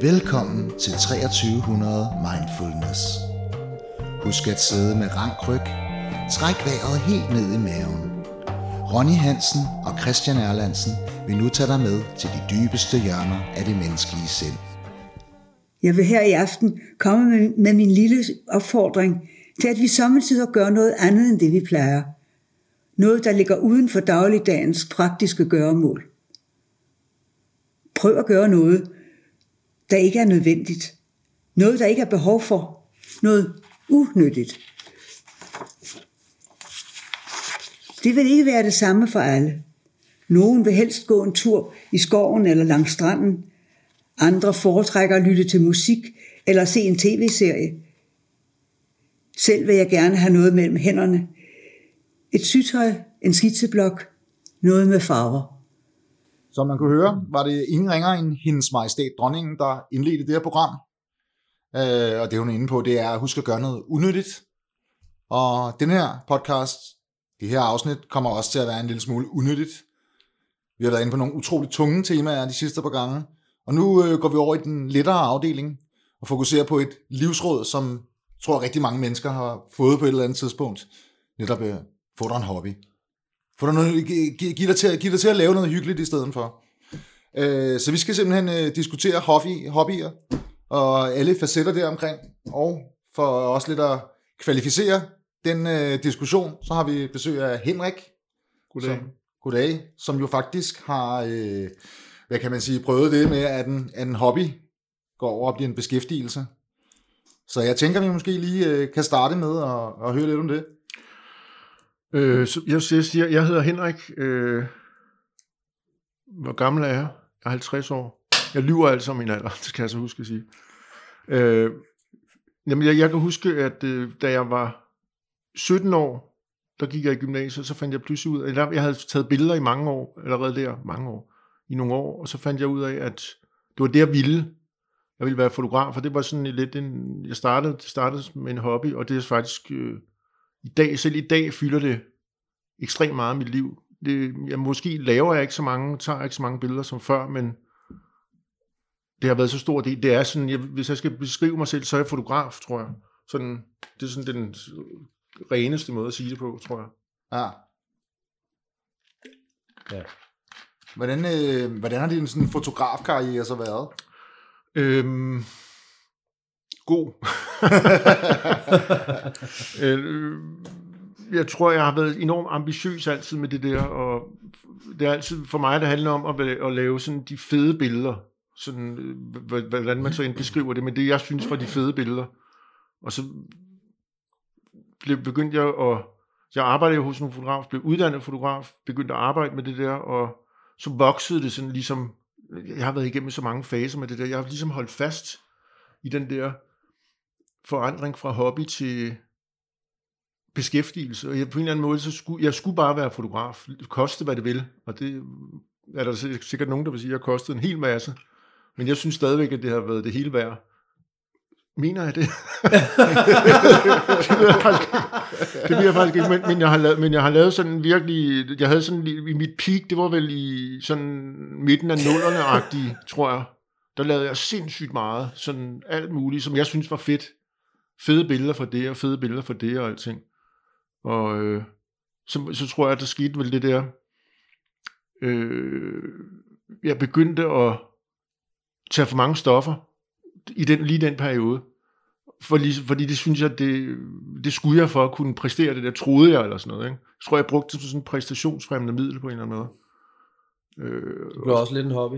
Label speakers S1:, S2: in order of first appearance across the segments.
S1: Velkommen til 2300 Mindfulness. Husk at sidde med rank ryg. Træk vejret helt ned i maven. Ronny Hansen og Christian Erlandsen vil nu tage dig med til de dybeste hjørner af det menneskelige sind.
S2: Jeg vil her i aften komme med, med min lille opfordring til, at vi samtidig gør noget andet end det, vi plejer. Noget, der ligger uden for dagligdagens praktiske gøremål. Prøv at gøre noget, der ikke er nødvendigt. Noget, der ikke er behov for. Noget unyttigt. Det vil ikke være det samme for alle. Nogen vil helst gå en tur i skoven eller langs stranden. Andre foretrækker at lytte til musik eller se en tv-serie. Selv vil jeg gerne have noget mellem hænderne. Et sygtøj, en skitseblok, noget med farver.
S3: Som man kunne høre, var det ingen ringer end hendes majestæt dronningen, der indledte det her program. Øh, og det hun er inde på, det er at huske at gøre noget unyttigt. Og den her podcast, det her afsnit, kommer også til at være en lille smule unyttigt. Vi har været inde på nogle utroligt tunge temaer de sidste par gange. Og nu øh, går vi over i den lettere afdeling og fokuserer på et livsråd, som tror rigtig mange mennesker har fået på et eller andet tidspunkt. Netop øh, få dig en hobby. Få dig noget, giv, giv, dig til, giv dig til at lave noget hyggeligt i stedet for. Øh, så vi skal simpelthen øh, diskutere hobby, hobbyer og alle facetter der omkring. Og for også lidt at kvalificere den øh, diskussion, så har vi besøg af Henrik.
S4: Goddag.
S3: Som, goddag, som jo faktisk har, øh, hvad kan man sige, prøvet det med, at en, at en hobby går over og bliver en beskæftigelse. Så jeg tænker, vi måske lige øh, kan starte med at, at høre lidt om det.
S4: Øh, så jeg, jeg siger, jeg hedder Henrik. Øh, hvor gammel er jeg? Jeg er 50 år. Jeg lyver altså om min alder, det skal jeg så huske at sige. Øh, jamen, jeg, jeg kan huske, at øh, da jeg var 17 år, der gik jeg i gymnasiet, så fandt jeg pludselig ud af, at jeg havde taget billeder i mange år, allerede der, mange år, i nogle år, og så fandt jeg ud af, at det var det, jeg ville. Jeg ville være fotograf, og det var sådan lidt en, jeg startede, startede med en hobby, og det er faktisk, øh, i dag, selv i dag fylder det ekstremt meget af mit liv. Det, jeg, måske laver jeg ikke så mange, tager ikke så mange billeder som før, men det har været så stort. Det, det er sådan, jeg, hvis jeg skal beskrive mig selv, så er jeg fotograf, tror jeg. Sådan, det er sådan den reneste måde at sige det på, tror jeg.
S3: Ja.
S4: Ja.
S3: Hvordan, øh, hvordan har din sådan, fotografkarriere så været?
S4: Øhm, god. øh, jeg tror, jeg har været enormt ambitiøs altid med det der, og det er altid for mig, det handler om at, at lave sådan de fede billeder. Sådan, øh, hvordan man så end beskriver det, men det jeg synes var de fede billeder. Og så begyndte jeg at, jeg arbejdede hos en fotograf, blev uddannet fotograf, begyndte at arbejde med det der, og så voksede det sådan ligesom, jeg har været igennem så mange faser med det der, jeg har ligesom holdt fast i den der forandring fra hobby til beskæftigelse, og jeg, på en eller anden måde, så skulle, jeg skulle bare være fotograf, koste hvad det vil, og det er der sikkert nogen, der vil sige, at jeg kostede en hel masse, men jeg synes stadigvæk, at det har været det hele værd. Mener jeg det? det ved jeg faktisk ikke. Det ved jeg faktisk ikke, men, men, jeg har lavet, men jeg har lavet sådan virkelig, jeg havde sådan i mit peak, det var vel i sådan midten af nullerne-agtige, tror jeg. Der lavede jeg sindssygt meget, sådan alt muligt, som jeg synes var fedt. Fede billeder for det, og fede billeder for det, og alting. Og øh, så, så tror jeg, at der skete vel det der, øh, jeg begyndte at tage for mange stoffer, i den, lige den periode. Fordi, fordi det synes jeg, det, det skulle jeg for at kunne præstere det der, troede jeg eller sådan noget. Ikke? Jeg tror, jeg brugte det som sådan en præstationsfremmende middel på en eller anden måde.
S5: Øh, det blev også lidt en hobby.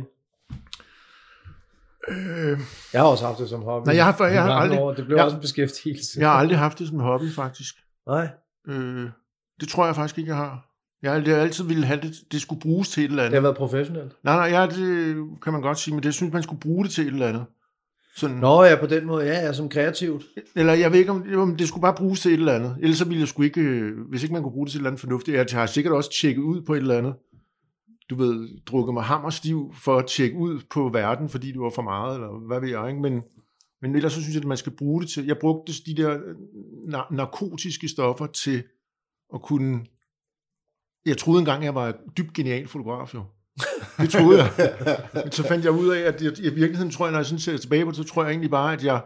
S4: Øh,
S5: jeg har også haft det som hobby.
S4: Nej, jeg har, jeg har aldrig...
S5: År. Det blev
S4: jeg,
S5: også en beskæftigelse.
S4: Jeg har aldrig haft det som hobby, faktisk.
S5: Nej.
S4: Øh, det tror jeg faktisk ikke, jeg har. Jeg har altid ville have det, det skulle bruges til et eller andet.
S5: Det har været professionelt?
S4: Nej, nej, ja, det kan man godt sige, men det synes man skulle bruge det til et eller andet.
S5: Sådan, Nå ja, på den måde, ja, ja, som kreativt.
S4: Eller jeg ved ikke, om, om det skulle bare bruges til et eller andet. Ellers så ville jeg sgu ikke, øh, hvis ikke man kunne bruge det til et eller andet fornuftigt. Jeg har sikkert også tjekket ud på et eller andet. Du ved, drukket mig hammerstiv for at tjekke ud på verden, fordi det var for meget, eller hvad ved jeg, ikke? Men, men ellers så synes jeg, at man skal bruge det til... Jeg brugte de der øh, nar- narkotiske stoffer til at kunne... Jeg troede engang, jeg var dybt genial fotograf, jo. Det troede jeg. Men så fandt jeg ud af, at jeg, i virkeligheden tror jeg, når jeg sådan ser tilbage på det, så tror jeg egentlig bare, at jeg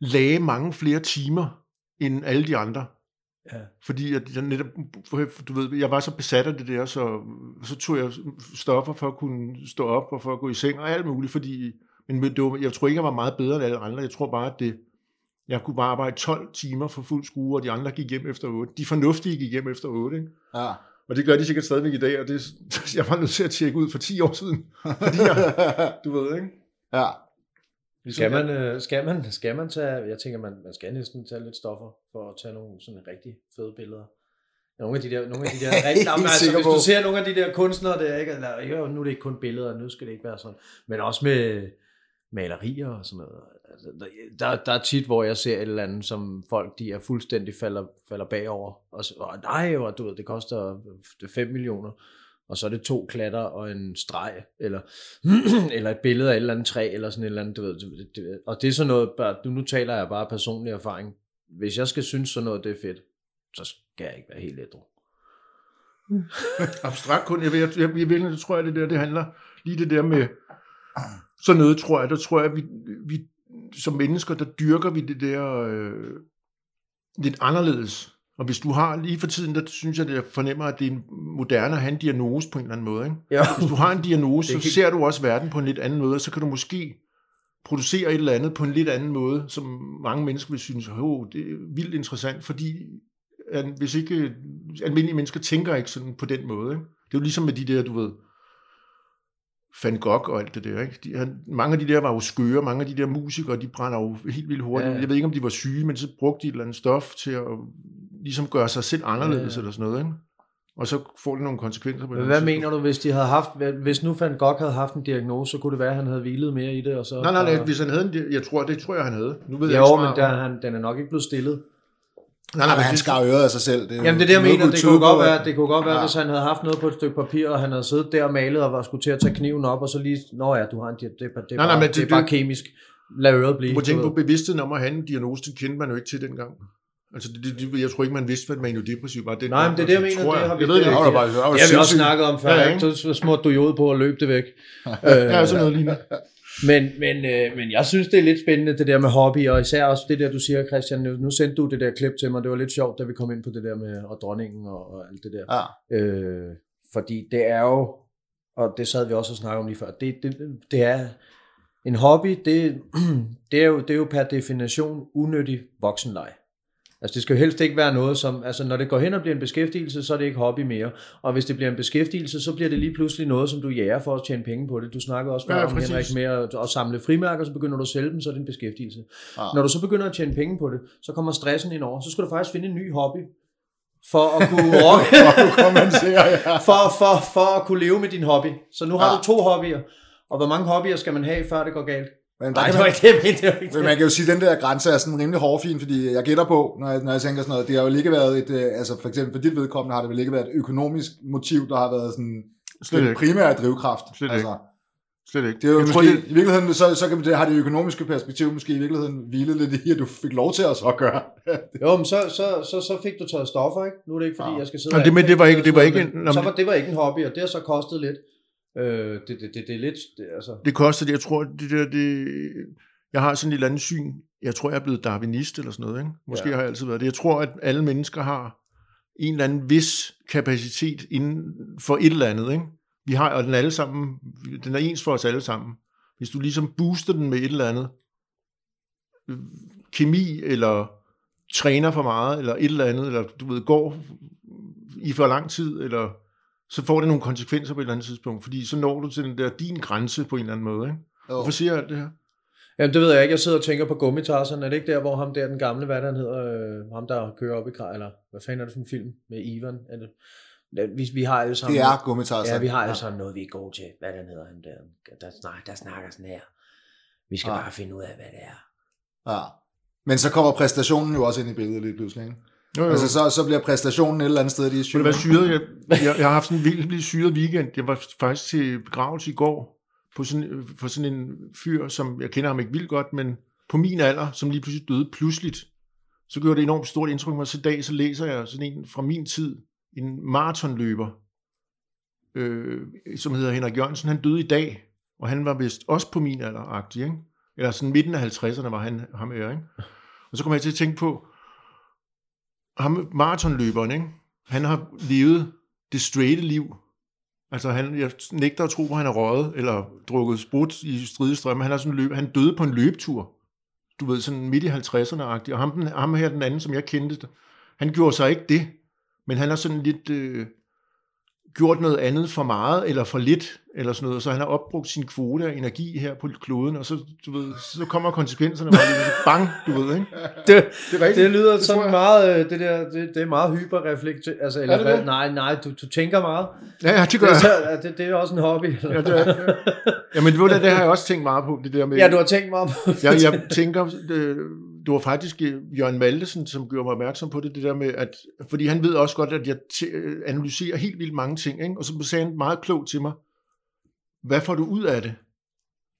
S4: lagde mange flere timer end alle de andre.
S5: Ja.
S4: Fordi at jeg netop, du ved, jeg var så besat af det der, så, så tog jeg stoffer for at kunne stå op og for at gå i seng og alt muligt, fordi, men det var, jeg tror ikke, jeg var meget bedre end alle andre. Jeg tror bare, at det, jeg kunne bare arbejde 12 timer for fuld skrue, og de andre gik hjem efter 8. De fornuftige gik hjem efter 8, ikke?
S3: Ja.
S4: Og det gør de sikkert stadigvæk i dag, og det, jeg var nødt til at tjekke ud for 10 år siden. Fordi jeg, du ved, ikke?
S3: ja.
S4: Ligesom
S5: Skal man, øh, skal, man, skal man tage, jeg tænker, man, man skal næsten tage lidt stoffer for at tage nogle sådan rigtig fede billeder. Nogle af de der, nogle af de der rigtig, nej, men altså, hvis du ser nogle af de der kunstnere der, ikke, eller, ikke, nu er det ikke kun billeder, nu skal det ikke være sådan, men også med malerier og sådan noget. Altså, der, der, der er tit, hvor jeg ser et eller andet, som folk, de er fuldstændig falder, falder bagover. Og, så, og nej, og du ved, det koster 5 millioner og så er det to klatter og en streg, eller, eller et billede af et eller andet træ, eller sådan et eller andet, du ved, det, det, og det er sådan noget, nu, nu taler jeg bare personlig erfaring. Hvis jeg skal synes sådan noget, det er fedt, så skal jeg ikke være helt ædru.
S4: abstrakt kun. Jeg, jeg, jeg, jeg jeg, jeg tror jeg, det der, det handler lige det der med sådan noget, tror jeg, der tror jeg, vi, vi som mennesker, der dyrker vi det der øh, lidt anderledes. Og hvis du har, lige for tiden, der synes jeg, det jeg fornemmer, at det er moderne at have en diagnose på en eller anden måde. Ikke?
S5: Ja.
S4: Hvis du har en diagnose, så
S5: helt-
S4: ser du også verden på en lidt anden måde, og så kan du måske producere et eller andet på en lidt anden måde, som mange mennesker vil synes, oh, det er vildt interessant, fordi at hvis ikke almindelige mennesker tænker ikke sådan på den måde. Ikke? Det er jo ligesom med de der, du ved, Van Gogh og alt det der. Ikke? De, han, mange af de der var jo skøre, mange af de der musikere, de brænder jo helt vildt hurtigt.
S5: Ja.
S4: Jeg ved ikke, om de var syge, men så brugte de et eller andet stof til at ligesom gøre sig selv anderledes
S5: Ja,
S4: eller sådan noget. Ikke? Og så får det nogle konsekvenser. På
S5: Men hvad mener du, hvis de havde haft, hvis nu Van Gogh havde haft en diagnose, så kunne det være, at han havde hvilet mere i det, og så...
S4: Nej, nej, nej, hvis han havde en, jeg tror, det tror jeg, han havde. Nu ved jeg
S5: Jo,
S4: ikke så
S5: men der, han, den er nok ikke blevet stillet.
S4: Nej,
S3: Nej, men han
S4: det-
S3: skar øret af sig selv. Det
S5: Jamen det er det, jeg mener. Det kunne, godt være, det kunne godt være,
S3: Ja.
S5: hvis han havde haft noget på et stykke papir, og han havde siddet der og malet og var skulle til at tage kniven op, og så lige, nå ja, du har en det, er, bare- det er,
S4: Nej, nej, men
S5: det,
S4: det-
S5: er bare
S4: det-
S5: kemisk. Lad øret blive.
S4: Du må tænke på bevidstheden om at have en diagnose, det kendte man jo ikke til dengang. Altså, det, det, jeg tror ikke, man vidste, hvad maniodepressiv var dengang.
S5: Nej, men det er det, jeg mener.
S4: tror
S5: Det har vi,
S4: jeg ved
S5: det,
S4: det
S3: det det
S5: det har vi også snakket om før.
S4: Ja, ikke?
S5: ikke? Så smurte du jod på og løb det væk.
S4: Ja, sådan noget lignende.
S5: Men, men, øh, men jeg synes, det er lidt spændende, det der med hobby, og især også det der, du siger, Christian, nu sendte du det der klip til mig, det var lidt sjovt, da vi kom ind på det der med og dronningen og, og alt det der.
S3: Ja.
S5: Øh, fordi det er jo, og det sad vi også og snakkede om lige før, det, det, det er en hobby, det, det, er jo, det er jo per definition unødig voksenleg. Altså det skal jo helst ikke være noget som, altså når det går hen og bliver en beskæftigelse, så er det ikke hobby mere. Og hvis det bliver en beskæftigelse, så bliver det lige pludselig noget, som du jager for at tjene penge på det. Du snakker også før
S4: Ja,
S5: om,
S4: præcis.
S5: Henrik, med at, at samle frimærker, så begynder du at sælge dem, så er det en beskæftigelse.
S3: Ja.
S5: Når du så begynder at tjene penge på det, så kommer stressen ind over. Så skal du faktisk finde en ny hobby, for at kunne
S3: ja.
S5: for, for, for at kunne leve med din hobby. Så nu har
S3: Ja.
S5: du to hobbyer. Og hvor mange hobbyer skal man have, før det går galt?
S3: Men
S5: Nej, det var
S3: man,
S5: ikke det, jeg mente. Det var ikke
S3: men
S5: det.
S3: man kan jo sige, at den der grænse er sådan rimelig hårfin, fordi jeg gætter på, når jeg, når jeg tænker sådan noget, det har jo ikke været et, øh, altså for eksempel for dit vedkommende har det vel ikke været et økonomisk motiv, der har været sådan
S4: Slet
S3: den
S4: ikke.
S3: primære drivkraft.
S4: Slet ikke.
S3: altså,
S4: Slet ikke.
S3: Det er jo
S4: jeg
S3: måske,
S4: tror, det,
S3: i virkeligheden, så, så kan det, har det økonomiske perspektiv måske i virkeligheden hvilet lidt i, at du fik lov til at så gøre.
S5: Jo, men så, så, så, så fik du taget stoffer, ikke? Nu er det ikke, fordi
S3: Ja.
S5: jeg skal sidde
S4: Nå,
S5: og
S4: det- men det var ikke- det var ikke en-
S5: Så var, det var ikke en hobby, og det har så kostet lidt. Øh, det, det, det, det er lidt, det, altså...
S4: det koster det. Jeg tror, det der, det, jeg har sådan et eller andet syn. Jeg tror, jeg er blevet darwinist eller sådan noget. Ikke? Måske
S5: Ja.
S4: har jeg altid været det. Jeg tror, at alle mennesker har en eller anden vis kapacitet inden for et eller andet. Ikke? Vi har, og den alle sammen, den er ens for os alle sammen. Hvis du ligesom booster den med et eller andet, kemi, eller træner for meget, eller et eller andet, eller du ved, går i for lang tid, eller så får det nogle konsekvenser på et eller andet tidspunkt, fordi så når du til den der din grænse på en eller anden måde. Ikke? Hvorfor siger jeg alt det her?
S5: Jamen, det ved jeg ikke. Jeg sidder og tænker på Gummitarsen. Er det ikke der, hvor ham der, den gamle, hvad han hedder, øh, ham der kører op i kraj, eller hvad fanden er det for en film med Ivan? Er det, vi, vi har alle sammen...
S3: Det er gummitarsen.
S5: Ja, vi har alle sammen noget, vi er gode til. Hvad den hedder han der, der, snakker, der snakker sådan her. Vi skal
S3: Ja.
S5: bare finde ud af, hvad det er.
S3: Ja. Men så kommer præstationen jo også ind i billedet lige pludselig. Ikke?
S4: Jo, jo.
S3: Altså, så, så bliver præstationen et eller andet sted, de er syge.
S4: det være syret? Jeg, jeg, jeg har haft sådan en vildt, syret weekend. Jeg var faktisk til begravelse i går på sådan, for sådan en fyr, som jeg kender ham ikke vildt godt, men på min alder, som lige pludselig døde pludseligt. Så gjorde det enormt stort indtryk på mig. Så dag så læser jeg sådan en fra min tid, en maratonløber, øh, som hedder Henrik Jørgensen, han døde i dag, og han var vist også på min alder ikke? Eller sådan midten af 50'erne var han ham her, ikke? Og så kom jeg til at tænke på, ham maratonløberen, ikke? Han har levet det straighte liv. Altså, han, jeg nægter at tro, at han har røget eller drukket sprut i stridestrøm. Han, er sådan løb, han døde på en løbetur. Du ved, sådan midt i 50'erne-agtigt. Og ham, den, ham her, den anden, som jeg kendte, han gjorde sig ikke det. Men han er sådan lidt... Øh, gjort noget andet for meget eller for lidt, eller sådan noget, så han har opbrugt sin kvote af energi her på kloden, og så, du ved, så kommer konsekvenserne bare lige bang, du ved, ikke?
S5: Det, det, er rigtigt. det lyder det sådan meget, øh, det der, det, det er meget hyperreflekt, altså, eller,
S4: er det det?
S5: nej, nej, du, du tænker meget.
S4: Ja, ja, det gør
S5: det,
S4: jeg.
S5: Det, det er også en hobby.
S4: Ja, det er, ja. Jamen, det, det har jeg også tænkt meget på, det der med...
S5: Ja, du har tænkt meget på
S4: det. Jeg, jeg tænker, det, det var faktisk øh, Jørgen Maldesen, som gjorde mig opmærksom på det, det der med, at, fordi han ved også godt, at jeg analyserer helt vildt mange ting, ikke? og så sagde han meget klogt til mig, hvad får du ud af det?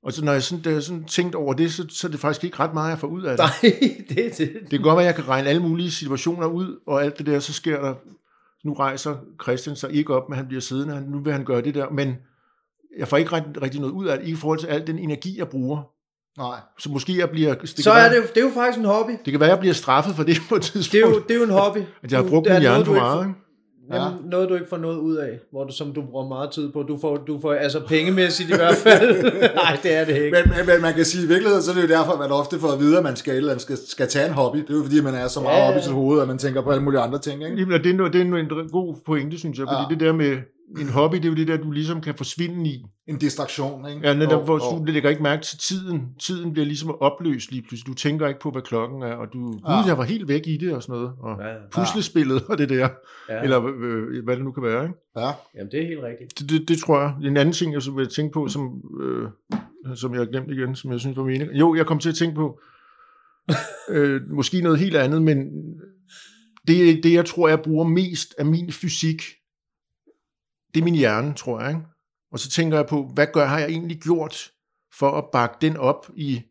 S4: Og så når jeg sådan, da jeg sådan tænkt over det, så, så er det faktisk ikke ret meget, jeg får ud af det.
S5: Nej, det er det.
S4: Det kan godt være, at jeg kan regne alle mulige situationer ud, og alt det der, så sker der, nu rejser Christian sig ikke op, men han bliver siddende, nu vil han gøre det der, men jeg får ikke rigtig noget ud af det, i forhold til al den energi, jeg bruger.
S3: Nej.
S4: Så måske jeg bliver... Det
S5: så er være, det, jo, det er jo faktisk en hobby.
S4: Det kan være, jeg bliver straffet for det på et tidspunkt.
S5: Det er jo, det er jo en hobby.
S4: At jeg har brugt min hjerne for meget, ikke?
S5: Jamen, ja. noget du ikke får noget ud af, hvor du, som du bruger meget tid på. Du får, du får altså pengemæssigt i hvert fald. Nej, det er det ikke.
S3: Men, men, men, man kan sige, i virkeligheden, så er det jo derfor, at man ofte får at vide, at man skal, eller skal, skal tage en hobby. Det er jo fordi, man er så meget ja, oppe i sit hoved, at man tænker på alle mulige andre ting. Ikke?
S4: Jamen, det, er, det er en god pointe, synes jeg. Fordi ja. det der med, en hobby, det er jo det der, du ligesom kan forsvinde i.
S3: En distraktion, ikke?
S4: Ja, netop, hvor du lægger ikke mærke til tiden. Tiden bliver ligesom opløst lige pludselig. Du tænker ikke på, hvad klokken er, og du, ja. gud, jeg var helt væk i det og sådan noget. Og ja, ja. puslespillet og det der. Ja. Eller øh, hvad det nu kan være, ikke?
S3: Ja.
S5: Jamen, det er helt rigtigt.
S4: Det, det, det tror jeg. En anden ting, jeg vil tænke på, som, øh, som jeg har glemt igen, som jeg synes var mening. Jo, jeg kom til at tænke på, øh, måske noget helt andet, men det, det, jeg tror, jeg bruger mest af min fysik, det er min hjerne, tror jeg. Ikke? Og så tænker jeg på, hvad gør, har jeg egentlig gjort for at bakke den op i,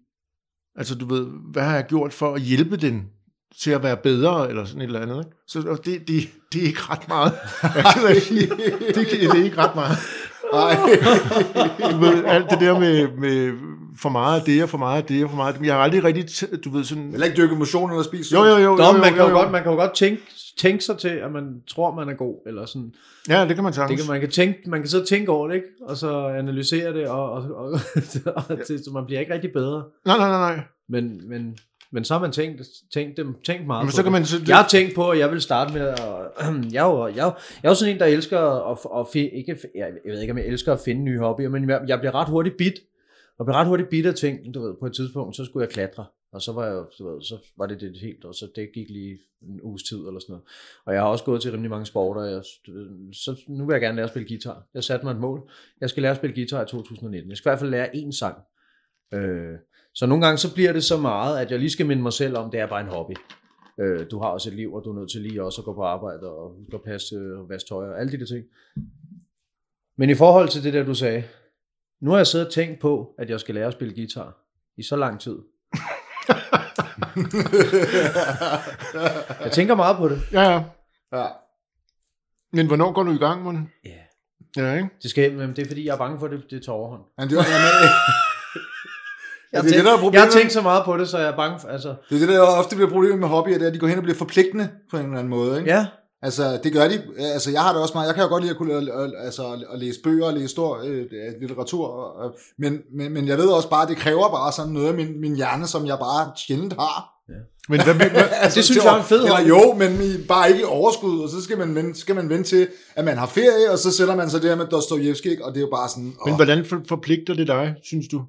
S4: altså du ved, hvad har jeg gjort for at hjælpe den til at være bedre, eller sådan et eller andet. Ikke? Så det, det, det er ikke ret meget. det, det, det er ikke ret meget. Nej. du ved, alt det der med, med for meget af det, og for meget af det, og for meget af det. Jeg har aldrig rigtig, du ved, sådan...
S3: Eller ikke dyrke motion eller spise
S4: Jo, jo, jo. jo,
S5: jo, jo, man, kan jo, jo. Godt, man kan jo godt tænke, tænke sig til, at man tror, man er god, eller sådan.
S4: Ja, det kan man
S5: sagtens. Det kan, man, kan tænke, man kan sidde og tænke over det, ikke? Og så analysere det, og, og, og, og til, så man bliver ikke rigtig bedre.
S4: Nej, nej, nej, nej.
S5: Men, men, men så har man tænkt, tænkt, dem, tænkt meget
S4: men så kan man, så
S5: det. Jeg har tænkt på, at jeg vil starte med at... jeg, er jo, jeg, jeg, er jo sådan en, der elsker at, at, ikke, jeg, jeg ved ikke, om jeg elsker at finde nye hobbyer, men jeg, jeg bliver ret hurtigt bit. Og blev ret hurtigt bit af ting, du ved, på et tidspunkt, så skulle jeg klatre. Og så var, jeg, du ved, så var det det helt, og så det gik lige en uges tid eller sådan noget. Og jeg har også gået til rimelig mange sporter. Jeg, så nu vil jeg gerne lære at spille guitar. Jeg satte mig et mål. Jeg skal lære at spille guitar i 2019. Jeg skal i hvert fald lære én sang. Øh, så nogle gange så bliver det så meget, at jeg lige skal minde mig selv om, det er bare en hobby. Øh, du har også et liv, og du er nødt til lige også at gå på arbejde og gå passe og vaske tøj og alle de der ting. Men i forhold til det der, du sagde, nu har jeg siddet og tænkt på, at jeg skal lære at spille guitar i så lang tid. jeg tænker meget på det.
S4: Ja, ja. ja. Men hvornår går du i gang, man?
S5: Ja.
S4: Ja, ikke?
S5: Det, skal, men det er fordi, jeg er bange for, at det, det tager overhånd.
S3: Men det var,
S5: jeg, har tænkt, det, der jeg har tænkt så meget på det, så jeg er bange for... Altså.
S3: Det er det, der ofte bliver problemet med hobbyer, det er, at de går hen og bliver forpligtende på en eller anden måde. Ikke?
S5: Ja.
S3: Altså, det gør de. Altså, jeg har det også meget. Jeg kan jo godt lide at kunne altså, at læse bøger og læse stor øh, litteratur. Og, men, men, men jeg ved også bare, at det kræver bare sådan noget af min, min hjerne, som jeg bare sjældent har. Ja.
S5: Men hvad, hvad, altså, det synes jeg er en fed
S3: Eller jo, men bare ikke i overskud, og så skal man, vente, skal man vente til, at man har ferie, og så sætter man sig der med Dostojevski, og det er jo bare sådan...
S4: Åh. Men hvordan forpligter det dig, synes du?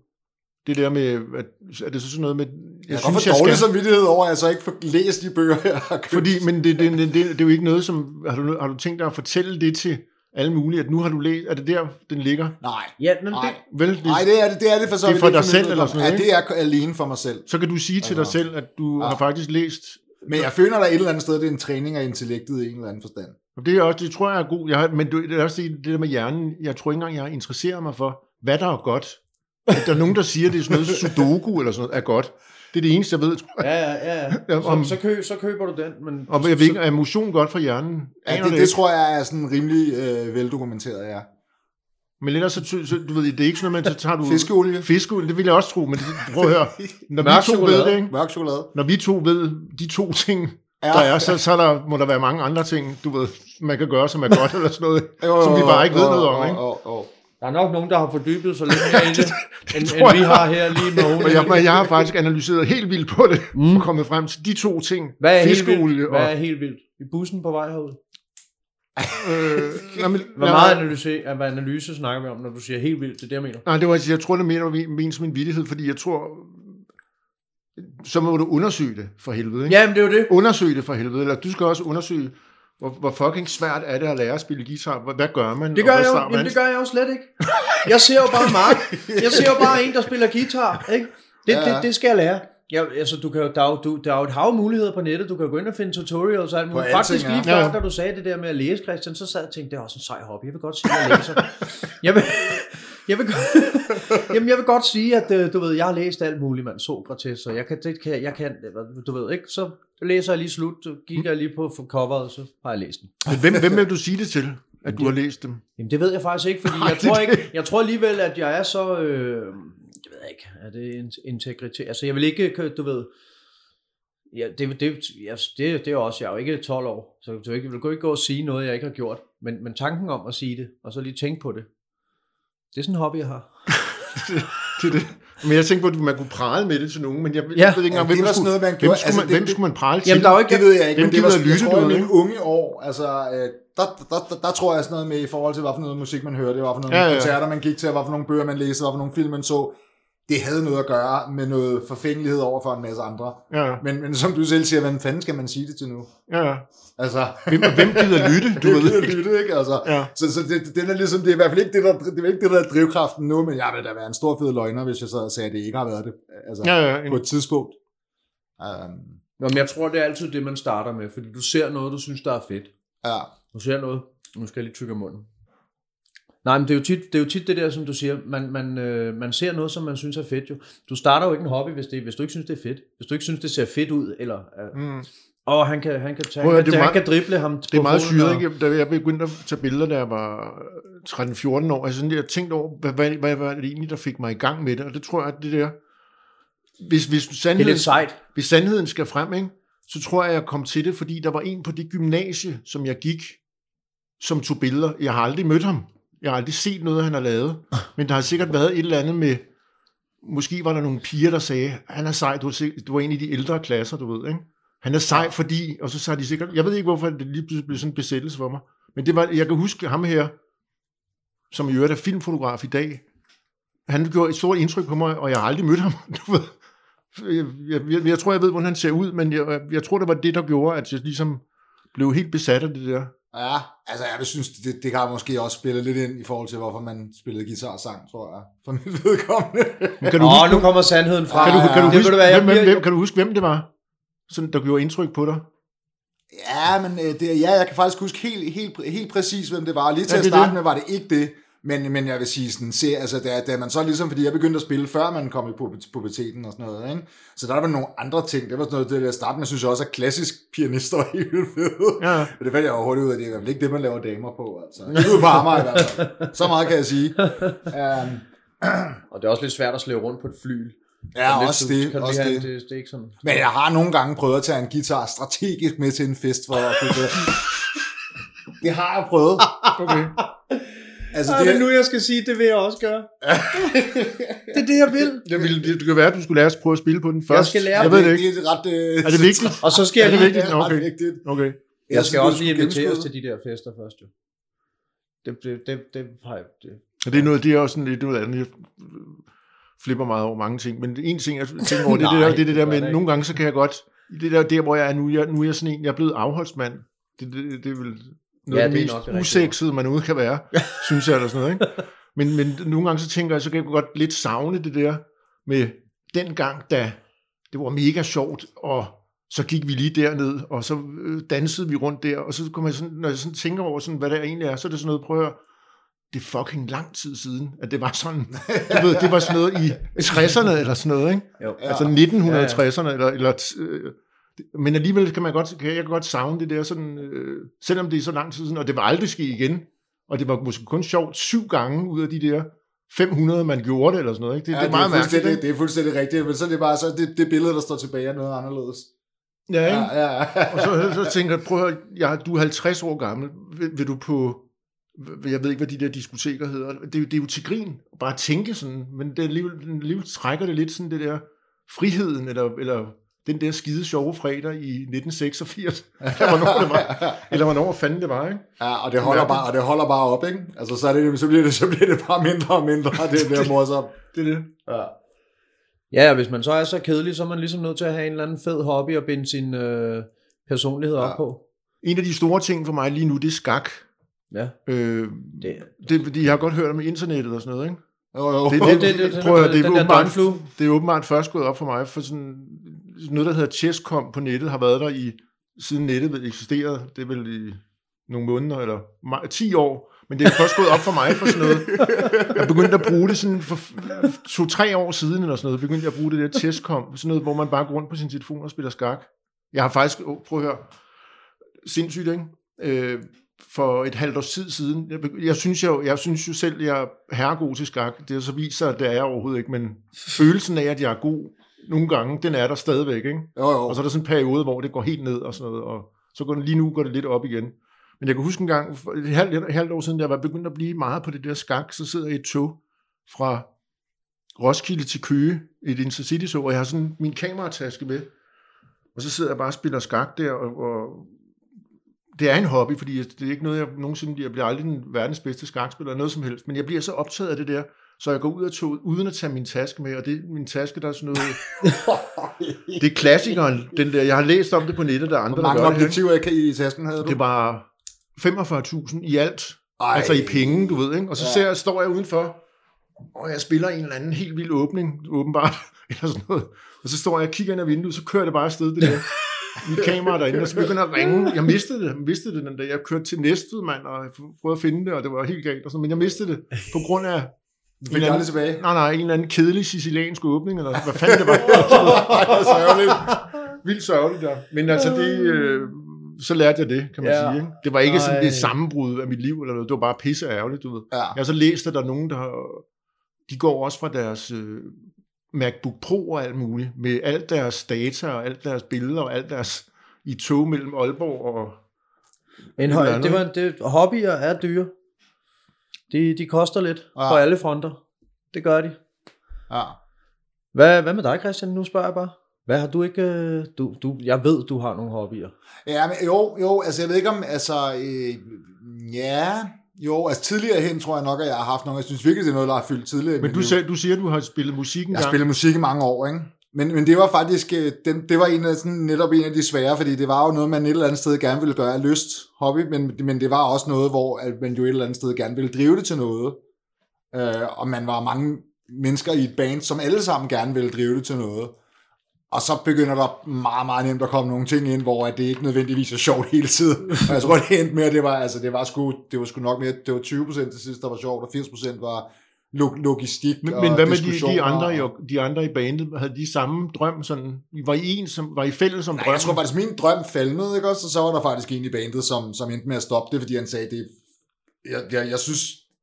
S4: Det der med, at, er det så sådan noget med...
S3: Jeg, jeg synes, jeg dårlig skal... samvittighed over, at jeg så ikke får læst de bøger, jeg har
S4: købt. Fordi, men det, det, det, det, det, er jo ikke noget, som... Har du, har du tænkt dig at fortælle det til alle mulige, at nu har du læst... Er det der, den ligger?
S3: Nej.
S5: Ja, men
S3: Nej. Det, vel, det, Nej, det er det, det er det for så
S4: Det er for dig selv, eller sådan noget,
S3: Ja, det er alene for mig selv.
S4: Så kan du sige til dig selv, at du ja. har faktisk læst...
S3: Men jeg føler, der et eller andet sted, det er en træning af intellektet i en eller anden forstand.
S4: Det, er også, det tror jeg er god. Jeg har, men det er også det, det der med hjernen. Jeg tror ikke engang, jeg har interesseret mig for, hvad der er godt at der er nogen, der siger, at det er sådan noget sudoku eller sådan noget, er godt. Det er det eneste, jeg ved,
S5: jeg. Ja, ja, ja. Så, så, kø, så køber du den. Men,
S4: og jeg ved ikke, er motion godt for hjernen?
S3: Ja, det, det, det tror jeg er sådan rimelig øh, veldokumenteret, ja.
S4: Men ellers, så, så, du ved, det er ikke sådan noget, man så tager du...
S3: Fiskeolie.
S4: Fiskeolie, det vil jeg også tro, men det, prøv at høre. Når
S5: Mørk
S4: vi to
S5: chokolade.
S4: ved det, ikke?
S3: Mørk chokolade.
S4: Når vi to ved de to ting,
S3: Ja.
S4: der er, så, så der, må der være mange andre ting, du ved, man kan gøre, som er godt eller sådan noget,
S3: Jo,
S4: som vi bare ikke ved
S3: jo,
S4: noget om,
S3: jo,
S4: ikke?
S3: jo, jo.
S5: Der er nok nogen, der har fordybet sig lidt mere i det, end,
S4: tror
S5: end vi har her lige med
S4: Og jeg, men jeg har faktisk analyseret helt vildt på det, mm. og kommet frem til de to ting.
S5: Hvad er helt vildt? Hvad
S4: og...
S5: er helt vildt? I bussen på vej herud?
S4: Øh, nej, men,
S5: Hvor meget analyse, hvad analyse snakker vi om, når du siger helt vildt? Det er det, jeg mener.
S4: Nej, det var, jeg tror, det mener vi mener som en vittighed, fordi jeg tror, så må du undersøge det for helvede, ikke?
S5: Ja, men det er jo det.
S4: Undersøge det for helvede, eller du skal også undersøge, hvor, hvor fucking svært er det at lære at spille guitar? Hvad, gør man?
S5: Det gør,
S4: og
S5: jeg jo,
S4: starter man?
S5: jamen, det gør jeg jo slet ikke. Jeg ser jo bare Mark. Jeg ser jo bare en, der spiller guitar. Ikke? Det,
S3: Ja.
S5: det, det skal jeg lære. Ja, altså, du kan jo, der, er jo, du, der er jo et hav muligheder på nettet. Du kan jo gå ind og finde tutorials og alt muligt. Faktisk lige før,
S4: Ja,
S5: da du sagde det der med at læse, Christian, så sad jeg og tænkte, det er også en sej hobby. Jeg vil godt sige, at jeg læser. jeg, vil, jeg, vil, godt- jamen, jeg vil godt sige, at øh, du ved, jeg har læst alt muligt, mand. Sokrates, så jeg kan, det kan, jeg kan, du ved ikke, så læser jeg lige slut, så kigger jeg lige på for coveret, så har jeg læst den.
S4: Men hvem, hvem vil du sige det til, at du har læst dem?
S5: Jamen det ved jeg faktisk ikke, fordi jeg
S4: det
S5: tror ikke, jeg tror alligevel, at jeg er så, øh, jeg ved ikke, er det in- integritet, altså jeg vil ikke, kø- du ved, ja, det, det, jeg, det, det er også, jeg er jo ikke 12 år, så du ikke, vil ikke gå og sige noget, jeg ikke har gjort, men, men tanken om at sige det, og så lige tænke på det, det er sådan en hobby, jeg har.
S4: Til det? Men jeg tænkte på, at man kunne prale med det til nogen, men jeg,
S5: Ja.
S4: jeg ved ikke
S3: Ja,
S4: engang,
S3: det
S4: hvem,
S3: var
S4: skulle,
S3: noget, man
S4: hvem, skulle,
S3: Altså,
S4: man,
S3: det-
S4: hvem skulle man prale til?
S5: Jamen, der er jo ikke,
S3: Det ved jeg ikke,
S4: Hvem
S3: men det var, jeg
S4: lytte
S3: tror, i mine
S4: ikke?
S3: unge år, altså, øh, der, der, der, der, tror jeg sådan noget med i forhold til, hvad for noget musik man hørte, hvad for nogle
S4: Ja, ja.
S3: koncerter man gik til, hvad for nogle bøger man læste, hvad for nogle film man så. Det havde noget at gøre med noget forfængelighed over for en masse andre.
S4: Ja,
S3: Men, men som du selv siger, hvem fanden skal man sige det til nu?
S4: ja, ja.
S3: Altså,
S4: Hvem, hvem gider lytte, du
S3: det
S4: ved?
S3: er lytte, ikke? Altså,
S4: Ja.
S3: Så, så det, den er ligesom, det er i hvert fald ikke det, der, det er ikke det, der er drivkraften nu, men jeg vil da være en stor fed løgner, hvis jeg sad og sagde, at det ikke har været det. Altså,
S4: Ja, ja,
S3: på et tidspunkt. Um,
S5: Nå, men jeg tror, det er altid det, man starter med, fordi du ser noget, du synes, der er fedt.
S3: ja.
S5: Du ser noget, nu skal jeg lige tykke munden. Nej, men det er jo tit det, er jo tit det der, som du siger, man, man, øh, man ser noget, som man synes er fedt jo. Du starter jo ikke en hobby, hvis, det, hvis du ikke synes, det er fedt. Hvis du ikke synes, det ser fedt ud, eller... Øh,
S4: Mm.
S5: Og han kan, han kan, tage,
S4: Prøv at
S5: han,
S4: det
S5: han
S4: meget-
S5: kan drible ham
S4: Det er meget syret, ikke? Da jeg begyndte at tage billeder, da jeg var 13-14 år, altså sådan, jeg tænkte over, hvad, hvad, hvad var det egentlig, der fik mig i gang med det, og det tror jeg, at det der, hvis, hvis,
S5: Det er
S4: sandheden,
S5: sejt.
S4: hvis sandheden skal frem, ikke, så tror jeg, jeg kom til det, fordi der var en på det gymnasie, som jeg gik, som tog billeder. Jeg har aldrig mødt ham. Jeg har aldrig set noget, han har lavet. Men der har sikkert været et eller andet med, måske var der nogle piger, der sagde, han er sej, du du er en af de ældre klasser, du ved, ikke? Han er sej, fordi, og så sagde de sikkert, jeg ved ikke, hvorfor det lige pludselig blev sådan en besættelse for mig. Men det var, jeg kan huske ham her, som i øvrigt er filmfotograf i dag. Han gjorde et stort indtryk på mig, og jeg har aldrig mødt ham. Du ved. Jeg, jeg, jeg, jeg tror, jeg ved, hvordan han ser ud, men jeg, jeg tror, det var det, der gjorde, at jeg ligesom blev helt besat af det der.
S3: Ja, altså jeg synes, det, det kan måske også spille lidt ind i forhold til, hvorfor man spillede guitar og sang, tror jeg, for mit vedkommende.
S4: Men kan du
S5: Åh,
S4: huske,
S5: nu kommer sandheden frem.
S4: kan du, huske, hvem, hvem, hvem, kan du huske, hvem det var, sådan, der gjorde indtryk på dig?
S3: Ja, men øh, det, ja, jeg kan faktisk huske helt, helt, helt præcis, hvem det var. Lige til
S4: Ja,
S3: at
S4: det er
S3: starte
S4: det.
S3: med var det ikke det, men, men jeg vil sige sådan, se, altså da, da man så ligesom, fordi jeg begyndte at spille, før man kom i pu- puberteten og sådan noget, ikke? så der var nogle andre ting, det var sådan noget, det der starte med, synes jeg også, at klassisk pianister var helt fede.
S4: Ja.
S3: Men det fandt jeg jo hurtigt ud af, det er i hvert fald ikke det, man laver damer på, altså. Ikke ude på Amager i hvert fald. Så meget kan jeg sige. Um,
S5: Og det er også lidt svært at slæve rundt på et fly.
S3: Ja, også det,
S5: kan
S3: også
S5: have,
S3: det.
S5: det. det. er ikke sådan.
S3: Men jeg har nogle gange prøvet at tage en guitar strategisk med til en fest for at kunne det. Har jeg prøvet.
S4: Okay.
S3: Altså,
S5: det er nu, jeg skal sige, det vil jeg også gøre. det er det, jeg vil.
S4: Det, ville, det, det kan være, at du skulle lære at prøve at spille på den først.
S5: skal lære
S4: Jeg ved det ikke.
S3: Det er ret... Øh,
S4: Er det vigtigt?
S5: Og så skal
S4: Er
S5: jeg
S4: det vigtigt?
S3: Det er ret
S4: Okay.
S3: vigtigt.
S4: Okay.
S5: Jeg skal
S3: synes,
S5: også lige inviteres til de der fester først, jo. Det, det, det, det har jeg... Det.
S4: Og det er noget, det er også sådan lidt noget andet. Flipper meget over mange ting, men en ting, jeg tænker over, det er det der, det, er det der
S5: det
S4: med,
S5: det
S4: nogle gange, så kan jeg godt, det der, der hvor jeg er nu, jeg, nu er jeg sådan en, jeg er blevet afholdsmand. Det, det, det er vel noget
S5: Ja,
S4: af det,
S5: det
S4: mest
S5: det
S4: usexede, man ude kan være, synes jeg, eller sådan noget, ikke? Men, men nogle gange så tænker jeg, så kan jeg godt lidt savne det der med den gang, da det var mega sjovt, og så gik vi lige derned, og så øh, dansede vi rundt der, og så kommer jeg sådan, når jeg sådan tænker over, sådan, hvad der egentlig er, så er det sådan noget, prøv at høre, det er fucking lang tid siden, at det var sådan, du ved, det var sådan noget i 60'erne eller sådan noget, ikke?
S5: Jo.
S4: Altså 1960'erne, eller, eller øh, men alligevel kan man godt, kan jeg godt savne det der sådan, øh, selvom det er så lang tid siden, og det vil aldrig ske igen, og det var måske kun sjovt syv gange ud af de der 500, man gjorde det, eller sådan noget. Ikke? Det, ja, det er meget mærkeligt.
S3: fuldstændig-
S4: ikke?
S3: Det er fuldstændig rigtigt, men så er det bare så, det, det billede, der står tilbage, er noget anderledes.
S4: Ja, ikke?
S3: Ja, ja, ja.
S4: Og så, så tænker jeg, prøv at høre, jeg, du er 50 år gammel, vil, vil du på, jeg ved ikke, hvad de der diskoteker hedder, det, er jo- det er jo til grin, bare at tænke sådan, men det alligevel, alligevel trækker det lidt sådan det der friheden, eller, eller den der skide sjove fredag i 1986, eller hvornår det var, eller hvornår fanden det var, ikke?
S3: Ja, og det holder bare, og det holder bare op, ikke? Altså, så, er det, så, bliver det, så bliver det bare mindre og mindre, det der morsomt.
S4: Det er det.
S3: Ja.
S5: Ja, og hvis man så er så kedelig, så er man ligesom nødt til at have en eller anden fed hobby og binde sin øh, personlighed
S3: Ja.
S5: op på.
S4: En af de store ting for mig lige nu, det er skak.
S5: Ja.
S4: Øh,
S5: Det,
S4: det fordi, jeg har godt hørt om internettet og sådan noget, ikke?
S3: Jo, jo.
S4: Det,
S5: det-
S4: det,
S5: det-
S4: det,
S5: det-
S4: prøv at, det, er åbenbart, det er åbenbart først gået op for mig, for sådan noget, der hedder Chesscom på nettet, har været der i, siden nettet eksisterede, det er vel i nogle måneder, eller ma- 10 år, men det er først gået op for mig for sådan noget. Jeg begyndte at bruge det sådan for to-tre år siden, eller sådan noget, begyndte jeg at bruge det der Chesscom, sådan noget, hvor man bare går rundt på sin telefon og spiller skak. Jeg har faktisk, oh, prøv at høre, sindssygt, ikke? Øh, for et halvt års tid siden. Jeg, jeg, synes, jeg, jeg synes jo selv, jeg er herregod til skak. Det er så viser, at det er jeg overhovedet ikke, men følelsen af, at jeg er god nogle gange, den er der stadigvæk, ikke?
S3: Jo, jo.
S4: Og så er der sådan en periode, hvor det går helt ned og sådan noget, og så går det, lige nu går det lidt op igen. Men jeg kan huske en gang, for et halvt, et halvt år siden, da jeg var begyndt at blive meget på det der skak, så sidder jeg i et tog fra Roskilde til Køge, et intercity tog, og jeg har sådan min kamerataske med, og så sidder jeg bare og spiller skak der, og, og det er en hobby, fordi det er ikke noget, jeg nogensinde, jeg bliver aldrig den verdens bedste skakspiller, eller noget som helst, men jeg bliver så optaget af det der, så jeg går ud af toget, uden at tage min taske med, og det min taske, der er sådan noget, det er klassikeren, den der, jeg har læst om det på nettet, der er andre,
S3: Hvor
S4: der
S3: mange
S4: ikke?
S3: objektiver kan I i tasken havde du?
S4: det var 45.000 i alt.
S3: Ej.
S4: altså i penge, du ved, ikke? Og så
S3: Ja.
S4: ser jeg, står jeg udenfor, og jeg spiller en eller anden helt vild åbning, åbenbart, eller sådan noget. Og så står jeg og kigger ind ad vinduet, så kører det bare afsted, det der. Mit kamera derinde, og så begynder at ringe. Jeg mistede det, jeg mistede det den dag. Jeg kørte til Næstved, mand, og jeg prøvede at finde det, og det var helt galt. Og sådan, men jeg mistede det på grund af...
S3: Fik det aldrig tilbage.
S4: Nej, nej, en eller anden kedelig siciliansk åbning, eller hvad fanden det var.
S3: Det er sørgeligt.
S4: Vildt sørgeligt der. Men altså, det, øh, så lærte jeg det, kan man
S5: Ja.
S4: sige. Ikke? Det var ikke sådan
S5: Ej.
S4: det sammenbrud af mit liv, eller noget. det var bare pisse ærgerligt, du ved.
S3: Ja.
S4: Jeg har så læst, at der er nogen, der har, de går også fra deres øh, MacBook Pro og alt muligt, med alt deres data og alt deres billeder og alt deres i tog mellem Aalborg og... Andet,
S5: det var, det, hobbyer er dyre. De, de koster lidt
S3: Ja.
S5: ja. på alle fronter. Det gør de.
S3: Ja.
S5: Hvad, hvad med dig, Christian? Nu spørger jeg bare. Hvad har du ikke... øh, Du, du, jeg ved, du har nogle hobbyer.
S3: Ja, men jo, jo, altså jeg ved ikke om, altså, øh, ja, jo, altså tidligere hen tror jeg nok, at jeg har haft nogle, jeg synes virkelig, det er noget, der har fyldt tidligere.
S4: Men du, selv, du siger, at du har spillet musik en
S3: Jeg har spillet musik i mange år, ikke? Men, men det var faktisk, øh, den, det var en af, sådan, netop en af de svære, fordi det var jo noget, man et eller andet sted gerne ville gøre af lyst, hobby, men, men det var også noget, hvor at man jo et eller andet sted gerne ville drive det til noget. Øh, og man var mange mennesker i et band, som alle sammen gerne ville drive det til noget. Og så begynder der meget, meget nemt at komme nogle ting ind, hvor at det ikke nødvendigvis er sjovt hele tiden. Og jeg tror, det endte med, at det var, altså, det var, sgu, det var sgu nok mere, det var 20% til sidst, der var sjovt, og 80% var lo- logistik
S4: Men, men hvad med de, de, andre, i, de andre i bandet? Havde de samme drøm? Sådan, var I en, som, var I fælles om
S3: Nej,
S4: drømmen?
S3: jeg tror faktisk, min drøm falmede, ikke også? Og så var der faktisk en i bandet, som, som endte med at stoppe det, fordi han sagde, det, jeg, jeg, jeg synes,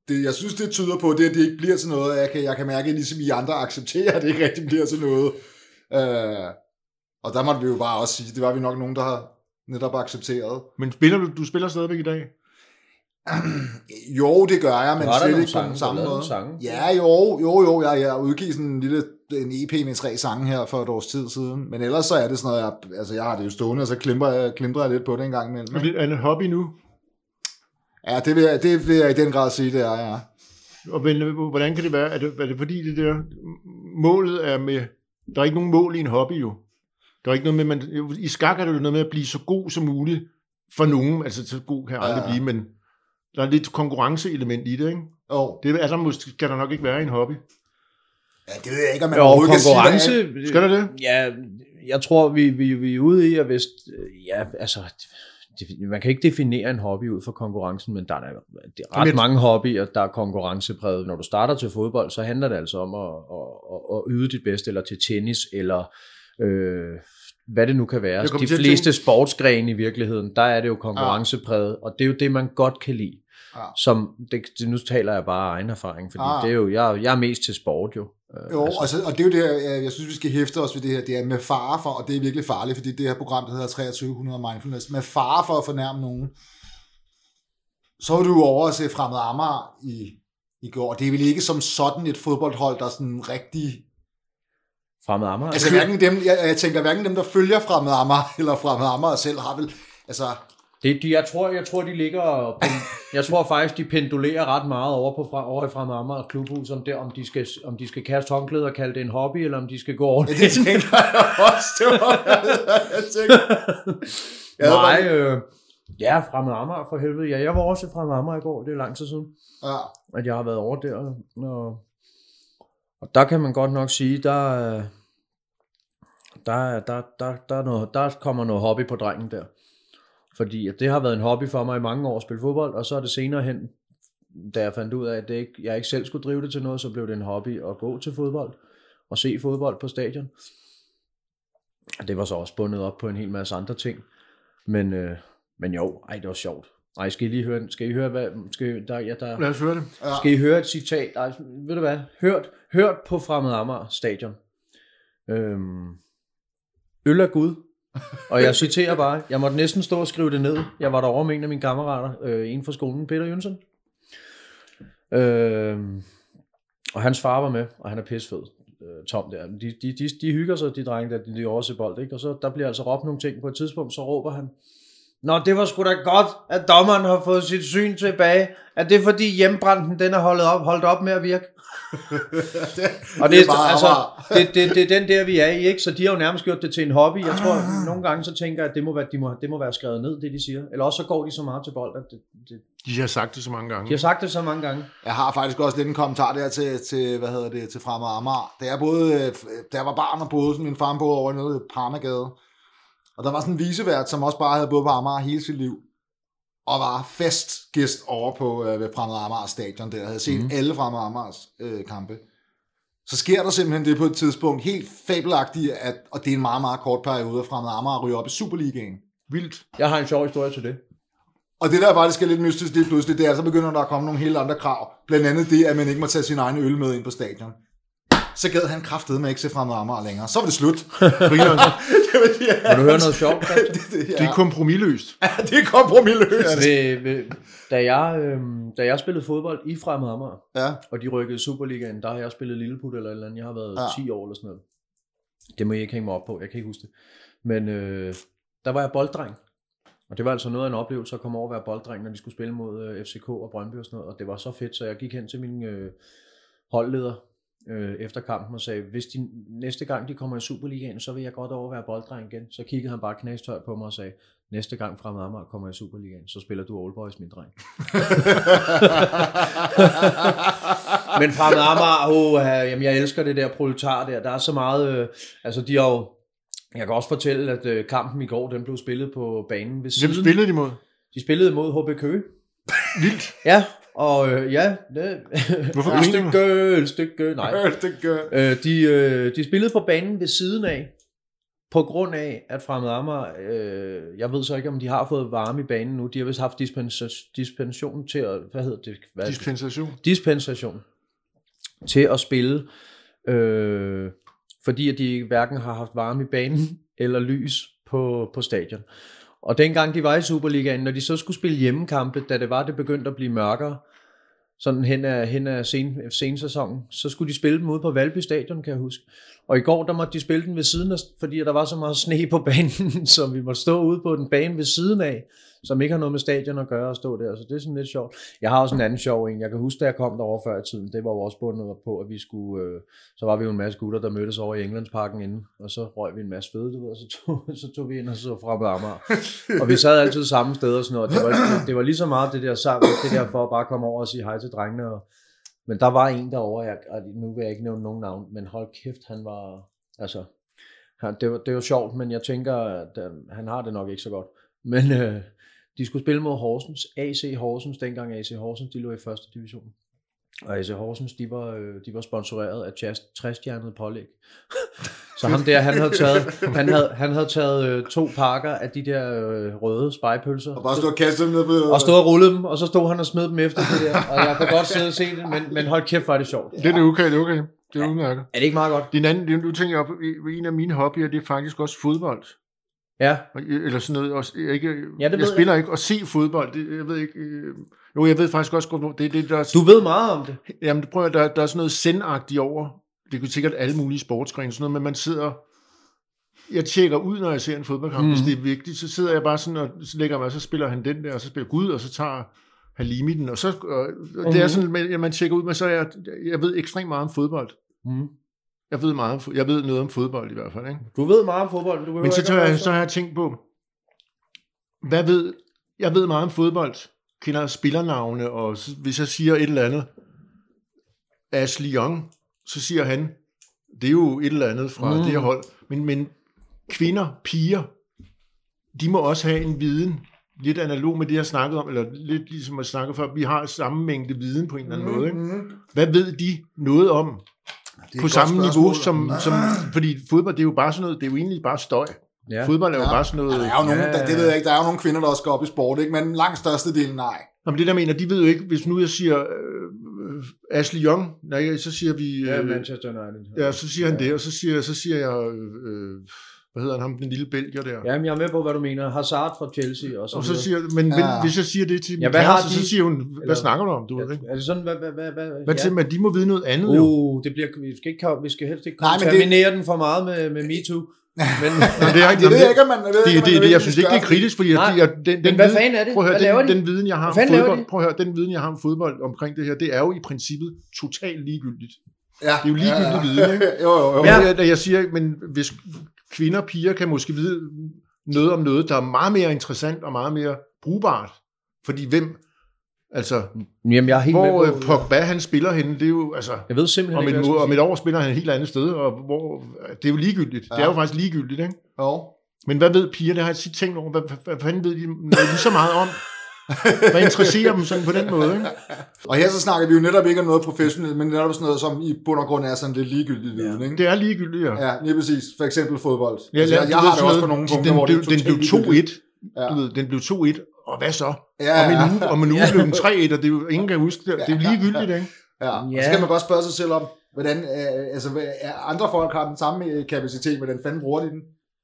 S3: det, jeg synes, det tyder på, det, at det ikke bliver til noget. Jeg kan, jeg kan mærke, at ligesom I andre accepterer, at det ikke rigtig bliver til noget. Øh, og der måtte vi jo bare også sige, det var vi nok nogen, der har netop accepteret.
S4: Men spiller du, du spiller stadigvæk i dag?
S3: Jo, det gør jeg, men slet ikke på
S5: sange?
S3: den samme måde.
S5: sange?
S3: Ja, jo, jo, jo. Jeg, jeg udgivet sådan en lille en EP med tre sange her for et års tid siden. Men ellers så er det sådan noget, jeg, altså jeg har det jo stående, og så klimper jeg, klimper jeg lidt på det en gang imellem.
S4: Er
S3: ikke?
S4: det er det en hobby nu?
S3: Ja, det vil, jeg, det vil jeg i den grad sige, det er, ja.
S4: Og men, øh, hvordan kan det være? Er det, er det fordi det der målet er med... Der er ikke nogen mål i en hobby jo. Der er ikke noget med, man, i skak er det jo noget med at blive så god som muligt for nogen. Altså så god kan jeg aldrig
S3: Ja,
S4: blive, men der er lidt konkurrenceelement i det, ikke?
S3: Jo,
S4: Det er der måske, skal der nok ikke være i en hobby.
S3: ja, det ved jeg ikke, om man
S5: Jo,
S3: overhovedet kan sige,
S5: konkurrence...
S3: er-
S4: Skal der det?
S5: Ja, jeg tror, vi, vi, vi er ude i, at hvis... Ja, altså... Man kan ikke definere en hobby ud fra konkurrencen, men der er, det er ret
S4: Men-
S5: mange hobbyer, der er konkurrencepræget. Når du starter til fodbold, så handler det altså om at, at, at, yde dit bedste, eller til tennis, eller øh, hvad det nu kan være. De fleste sportsgrene i virkeligheden, der er det jo konkurrencepræget, og det er jo det, man godt kan lide.
S3: Ja.
S5: Som, det, nu taler jeg bare af egen erfaring, fordi
S3: Ah.
S5: det er jo, jeg, jeg er mest til sport jo. Øh,
S3: Jo, altså, og det er jo det, her, jeg, jeg synes, vi skal hæfte os ved det her. Det er med fare for, og det er virkelig farligt, fordi det her program, der hedder 2300 Mindfulness, med fare for at fornærme nogen, så var du over at se Fremad Amager i, i går. Det er vel ikke som sådan et fodboldhold, der er sådan rigtig...
S5: Fremad Amager.
S3: Altså, hverken dem, jeg, jeg tænker, hverken dem, der følger Fremad Amager, eller Fremad Amager selv har vel... Altså,
S5: Det, de, jeg, tror, jeg tror, de ligger... pen- Jeg tror faktisk, de pendulerer ret meget over, på, fra, over i Fremad Amager klubhus, om, det, om, de skal, om de skal kaste håndklæder og kalde det en hobby, eller om de skal gå over
S3: ja, det tænker jeg også. Det var, jeg tænker. Jeg
S5: Nej,
S3: bare-
S5: øh, ja, Fremad Amager for helvede. Ja, jeg var også i Fremad Amager i går, det er lang tid siden,
S3: Ja.
S5: at jeg har været over der. Og, og der kan man godt nok sige, der, er- der, der, der, der, er noget, der kommer noget hobby på drengen der. Fordi at det har været en hobby for mig i mange år at spille fodbold, og så er det senere hen, da jeg fandt ud af, at det ikke, jeg ikke selv skulle drive det til noget, så blev det en hobby at gå til fodbold og se fodbold på stadion. Det var så også bundet op på en hel masse andre ting. Men, øh, men jo, ej, det var sjovt. Ej, skal I lige høre, skal I høre, hvad, skal I, der, ja, der,
S4: Lad os høre det.
S3: Ja.
S5: skal I høre et citat? Ej, ved du hvad? Hørt, hørt på Fremad Amager stadion. Øhm, øl er Gud. Og jeg citerer bare, jeg måtte næsten stå og skrive det ned. Jeg var derovre med en af mine kammerater, øh, en fra skolen, Peter Jønsson. Øh, og hans far var med, og han er pissefed. Øh, Tom der. De, de, de, de hygger sig, de drenge der, de, de er bold, ikke? Og så der bliver altså råbt nogle ting på et tidspunkt, så råber han, Nå, det var sgu da godt, at dommeren har fået sit syn tilbage. Er det fordi hjemmebranden den er holdt op, holdt op med at virke? Og det,
S3: Det er bare
S5: altså, det, det, det er den der, vi er i, ikke? Så de har jo nærmest gjort det til en hobby. Jeg tror, nogle gange så tænker jeg, at det må være, de må, det må være skrevet ned, det de siger. Eller også så går de så meget til bold, at det, det,
S4: De har sagt det så mange gange.
S5: de har sagt det så mange gange.
S3: Jeg har faktisk også lidt en kommentar der til, til hvad hedder det, til Fremad Amager. Da jeg, boede, øh, da jeg var barn og boede, min far boede over nede i Parmagade, og der var sådan en visevært, som også bare havde boet på Amager hele sit liv, og var festgæst over på øh, ved Fremad Amager stadion der, havde set mm. alle Fremad Amagers øh, kampe. Så sker der simpelthen det på et tidspunkt, helt fabelagtigt, at, og det er en meget, meget kort periode, at Fremad Amager ryger op i Superligaen.
S4: Vildt.
S5: Jeg har en sjov historie til det.
S3: Og det der bare, det skal lidt mystisk lige pludselig, det er, så begynder der at komme nogle helt andre krav. Blandt andet det, at man ikke må tage sin egen øl med ind på stadion. Så gad han kraftedeme ikke se fremad Amager længere. Så var det slut.
S4: Griner.
S3: det, var, ja,
S5: Vil du høre noget sjovt?
S3: det, det,
S4: Det
S3: ja.
S4: er kompromilløst.
S3: det er kompromilløst.
S5: ved, ved, da, jeg, øhm, da jeg spillede fodbold i Fremad Amager,
S3: Ja,
S5: og de rykkede Superligaen, der har jeg spillet Lilleput eller et eller andet. Jeg har været
S3: Ja.
S5: ja. 10 år eller sådan noget. Det må I ikke hænge mig op på, jeg kan ikke huske det. Men øh, der var jeg bolddreng. Og det var altså noget af en oplevelse at komme over at være bolddreng, når de skulle spille mod øh, FCK og Brøndby og sådan noget. Og det var så fedt, så jeg gik hen til min øh, holdleder øh, efter kampen og sagde, hvis de næste gang de kommer i Superligaen, så vil jeg godt over at være bolddreng igen. Så kiggede han bare knæstørt på mig og sagde, næste gang Fremad Amager kommer i Superligaen, så spiller du Old Boys, min dreng. Men Fremad Amager, oh, jamen jeg elsker det der proletar der. Der er så meget, øh, altså de har jo, jeg kan også fortælle, at øh, kampen i går, den blev spillet på banen ved
S4: Hvem
S5: siden.
S4: spillede de mod?
S5: De spillede mod HB Køge.
S4: Vildt.
S5: Ja, og øh, ja, det,
S4: Hvorfor du?
S5: stykke, stykke, nej.
S3: det gør.
S5: Øh, de, øh, de spillede på banen ved siden af, på grund af, at Fremad Amager, øh, jeg ved så ikke, om de har fået varme i banen nu, de har vist haft dispens- dispensation til at, hvad hedder det? Hvad,
S4: Dispensation.
S5: dispensation til at spille, øh, fordi at de hverken har haft varme i banen eller lys på, på stadion. Og dengang de var i Superligaen, når de så skulle spille hjemmekampe, da det var, det begyndte at blive mørkere, sådan hen af, hen af sen, sensæsonen, så skulle de spille dem ude på Valby Stadion, kan jeg huske. Og i går, der måtte de spille den ved siden af, fordi der var så meget sne på banen, så vi måtte stå ude på den bane ved siden af, som ikke har noget med stadion at gøre at stå der, så det er sådan lidt sjovt. Jeg har også en anden sjov en. Jeg kan huske, da jeg kom derover før i tiden, det var jo også bundet på, at vi skulle, øh, så var vi jo en masse gutter, der mødtes over i Englandsparken inden, og så røg vi en masse fede, du ved, og så tog, så tog vi ind og så fra på Amager. og vi sad altid samme sted og sådan noget. Det var, det, var lige så meget det der sammen, det der for at bare komme over og sige hej til drengene. Og, men der var en derovre, jeg, og nu vil jeg ikke nævne nogen navn, men hold kæft, han var, altså, han, det, var, det var sjovt, men jeg tænker, at øh, han har det nok ikke så godt. Men øh, de skulle spille mod Horsens, AC Horsens, dengang AC Horsens, de lå i første division. Og AC Horsens, de var, øh, de var sponsoreret af 60-stjernet pålæg. Så ham der, han havde taget, han havde, han havde taget øh, to pakker af de der øh, røde spejpølser.
S3: Og bare stå og kaste dem ned på...
S5: og stod og rullede dem, og så stod han og smed dem efter det der. Og jeg kan godt sidde og se det, men, men hold kæft, hvor er det sjovt.
S4: Det er okay, det er okay. Det er udmærket.
S5: Er det ikke meget godt?
S4: Din anden, du tænker op, en af mine hobbyer, det er faktisk også fodbold.
S5: Ja.
S4: Og- Eller sådan noget. Også, jeg, ikke,
S5: Ja, det ved
S4: jeg
S5: jeg.
S4: spiller ikke at se fodbold. Det, jeg ved ikke... Øh, jo, jeg ved faktisk også godt, det er det, der...
S5: Du ved meget om det.
S4: Jamen, prøv at, der, der er sådan noget sendagtigt over. Det kunne sikkert alle mulige sportsgrene, sådan noget, men man sidder... Jeg tjekker ud, når jeg ser en fodboldkamp, mm. hvis det er vigtigt. Så sidder jeg bare sådan, og så lægger man, og så spiller han den der, og så spiller Gud, og så tager Halimi den, og så... Og, og det er sådan, at man tjekker ud, men så er jeg, jeg ved ekstremt meget om fodbold.
S5: Mm.
S4: Jeg ved, meget om, jeg ved noget om fodbold i hvert fald, ikke?
S5: Du ved meget om fodbold. Du
S4: Men så,
S5: være
S4: jeg, så har jeg tænkt på, hvad ved, jeg ved meget om fodbold, kender spillernavne, og hvis jeg siger et eller andet, Ashley Young, så siger han, det er jo et eller andet fra
S5: Mm.
S4: mm. det her hold, men, men kvinder, piger, de må også have en viden, lidt analog med det, jeg snakkede om, eller lidt ligesom jeg snakkede før, vi har samme mængde viden på en eller anden måde. Ikke?
S3: Mm.
S4: Hvad ved de noget om på samme niveau, som, som, fordi fodbold, det er jo bare sådan noget, det er jo egentlig bare støj.
S5: Ja.
S4: Fodbold er jo
S3: Ja.
S4: bare sådan noget...
S3: Ja, der er jo nogen,
S5: Ja.
S3: der, det ved jeg ikke, der er jo nogle kvinder, der også går op i sport, ikke? men langt størstedelen nej.
S4: Nå, men det der mener, de ved jo ikke, hvis nu jeg siger øh, Ashley Young, nej, så siger vi...
S5: Ja,
S4: Øh,
S5: Manchester United.
S4: ja, så siger han det, og så siger, så siger jeg, øh, hvad hedder han, ham, den lille belgier der.
S5: Jamen, jeg er med på, hvad du mener. Hazard fra Chelsea og så,
S4: og så siger, men, men
S3: Ja.
S4: hvis jeg siger det til min
S5: Ja, hvad har
S4: kæreste,
S5: de-
S4: så siger hun, hvad
S5: Eller-
S4: snakker du om, du ved ikke?
S5: Er det sådan, hvad, hvad, hvad, hvad,
S4: Men
S5: ja.
S4: ja. men de må vide noget andet jo.
S5: Uh, det bliver, vi skal, ikke, vi skal helst ikke
S3: men det-
S5: kontaminere den for meget med, med MeToo. Men,
S4: Nå, det, er,
S3: Det ved jeg ikke, man... Det,
S4: det, det,
S3: ikke,
S4: det, jeg synes ikke, det er kritisk, fordi jeg, jeg, den, den
S5: Men hvad
S4: viden-
S5: fanden er det?
S4: Prøv at høre,
S5: Hvad
S4: den,
S5: de?
S4: den viden, jeg har om fodbold,
S5: de?
S4: prøv at høre, den viden, jeg har om fodbold omkring det her, det er jo i princippet totalt ligegyldigt.
S3: Ja,
S4: Det er jo ligegyldigt viden, ikke?
S3: jo, jo, jo.
S4: Ja.
S5: Ja.
S4: Jeg, jeg siger, men hvis kvinder og piger kan måske vide noget om noget, der er meget mere interessant og meget mere brugbart. Fordi hvem, altså,
S5: Jamen, jeg er helt
S4: hvor
S5: med
S4: øh,
S5: på,
S4: Pogba han spiller henne, det er jo, altså,
S5: Jeg ved simpelthen
S4: om
S5: ikke,
S4: et,
S5: skal
S4: om et år spiller han et helt andet sted, og hvor, det er jo ligegyldigt. Ja. Det er jo faktisk ligegyldigt, ikke?
S3: jo.
S4: Men hvad ved piger, det har jeg tit tænkt over, hvad, hvad, hvad fanden ved de noget lige så meget om? Hvad interesserer dem sådan på den måde, ikke?
S3: Og her så snakker vi jo netop ikke om noget professionelt, men netop sådan noget, som i bund og grund er sådan lidt ligegyldigt viden, ikke?
S4: Det er ligegyldigt, ja.
S3: Ja, lige præcis. For eksempel fodbold.
S4: Ja,
S3: altså, jeg, jeg har det også på nogle
S4: den-
S3: punkter, hvor det er
S4: den, den blev
S3: totalt ligegyldigt.
S4: 2-1.
S3: Ja.
S4: Du ved, den blev 2-1. Og hvad så?
S3: Ja,
S4: Om en
S3: ja.
S4: uge, om en uge blev den 3-1, og det er jo, ingen kan huske det. Det er ligegyldigt, ikke?
S3: Ja, og
S5: Ja.
S3: så kan man godt spørge sig selv om, hvordan, øh, altså, hvad- er andre folk har den samme øh, kapacitet, hvordan fanden bruger de den?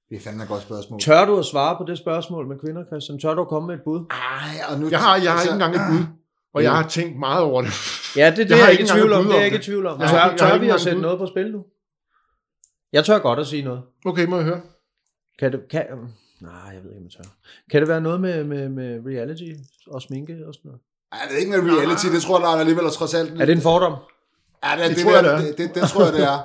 S3: Det er fandme et godt spørgsmål.
S5: Tør du at svare på det spørgsmål med kvinder, Christian? Tør du at komme med et bud?
S3: Ej, og nu,
S4: Jeg har, jeg har
S3: altså,
S4: ikke engang et bud, og jeg har tænkt meget over det.
S5: Ja, det, det
S4: Jeg
S5: er jeg
S4: ikke
S5: i tvivl om. Det er jeg ikke i tvivl om.
S4: Jeg
S5: Tør,
S4: jeg har
S5: tør
S4: ikke
S5: vi at sætte
S4: bud.
S5: noget på spil nu? Jeg tør godt at sige noget.
S4: Okay, må jeg høre?
S5: Kan det, kan, nej, jeg ved ikke, om jeg tør. Kan det være noget med, med, med reality og sminke og sådan noget?
S3: Ej, det er ikke med reality, det tror jeg, der er alligevel trods alt.
S5: Er det en fordom?
S3: Ja, det, det,
S4: tror
S3: det,
S4: jeg, det er.
S3: det, det, det, tror jeg, det er.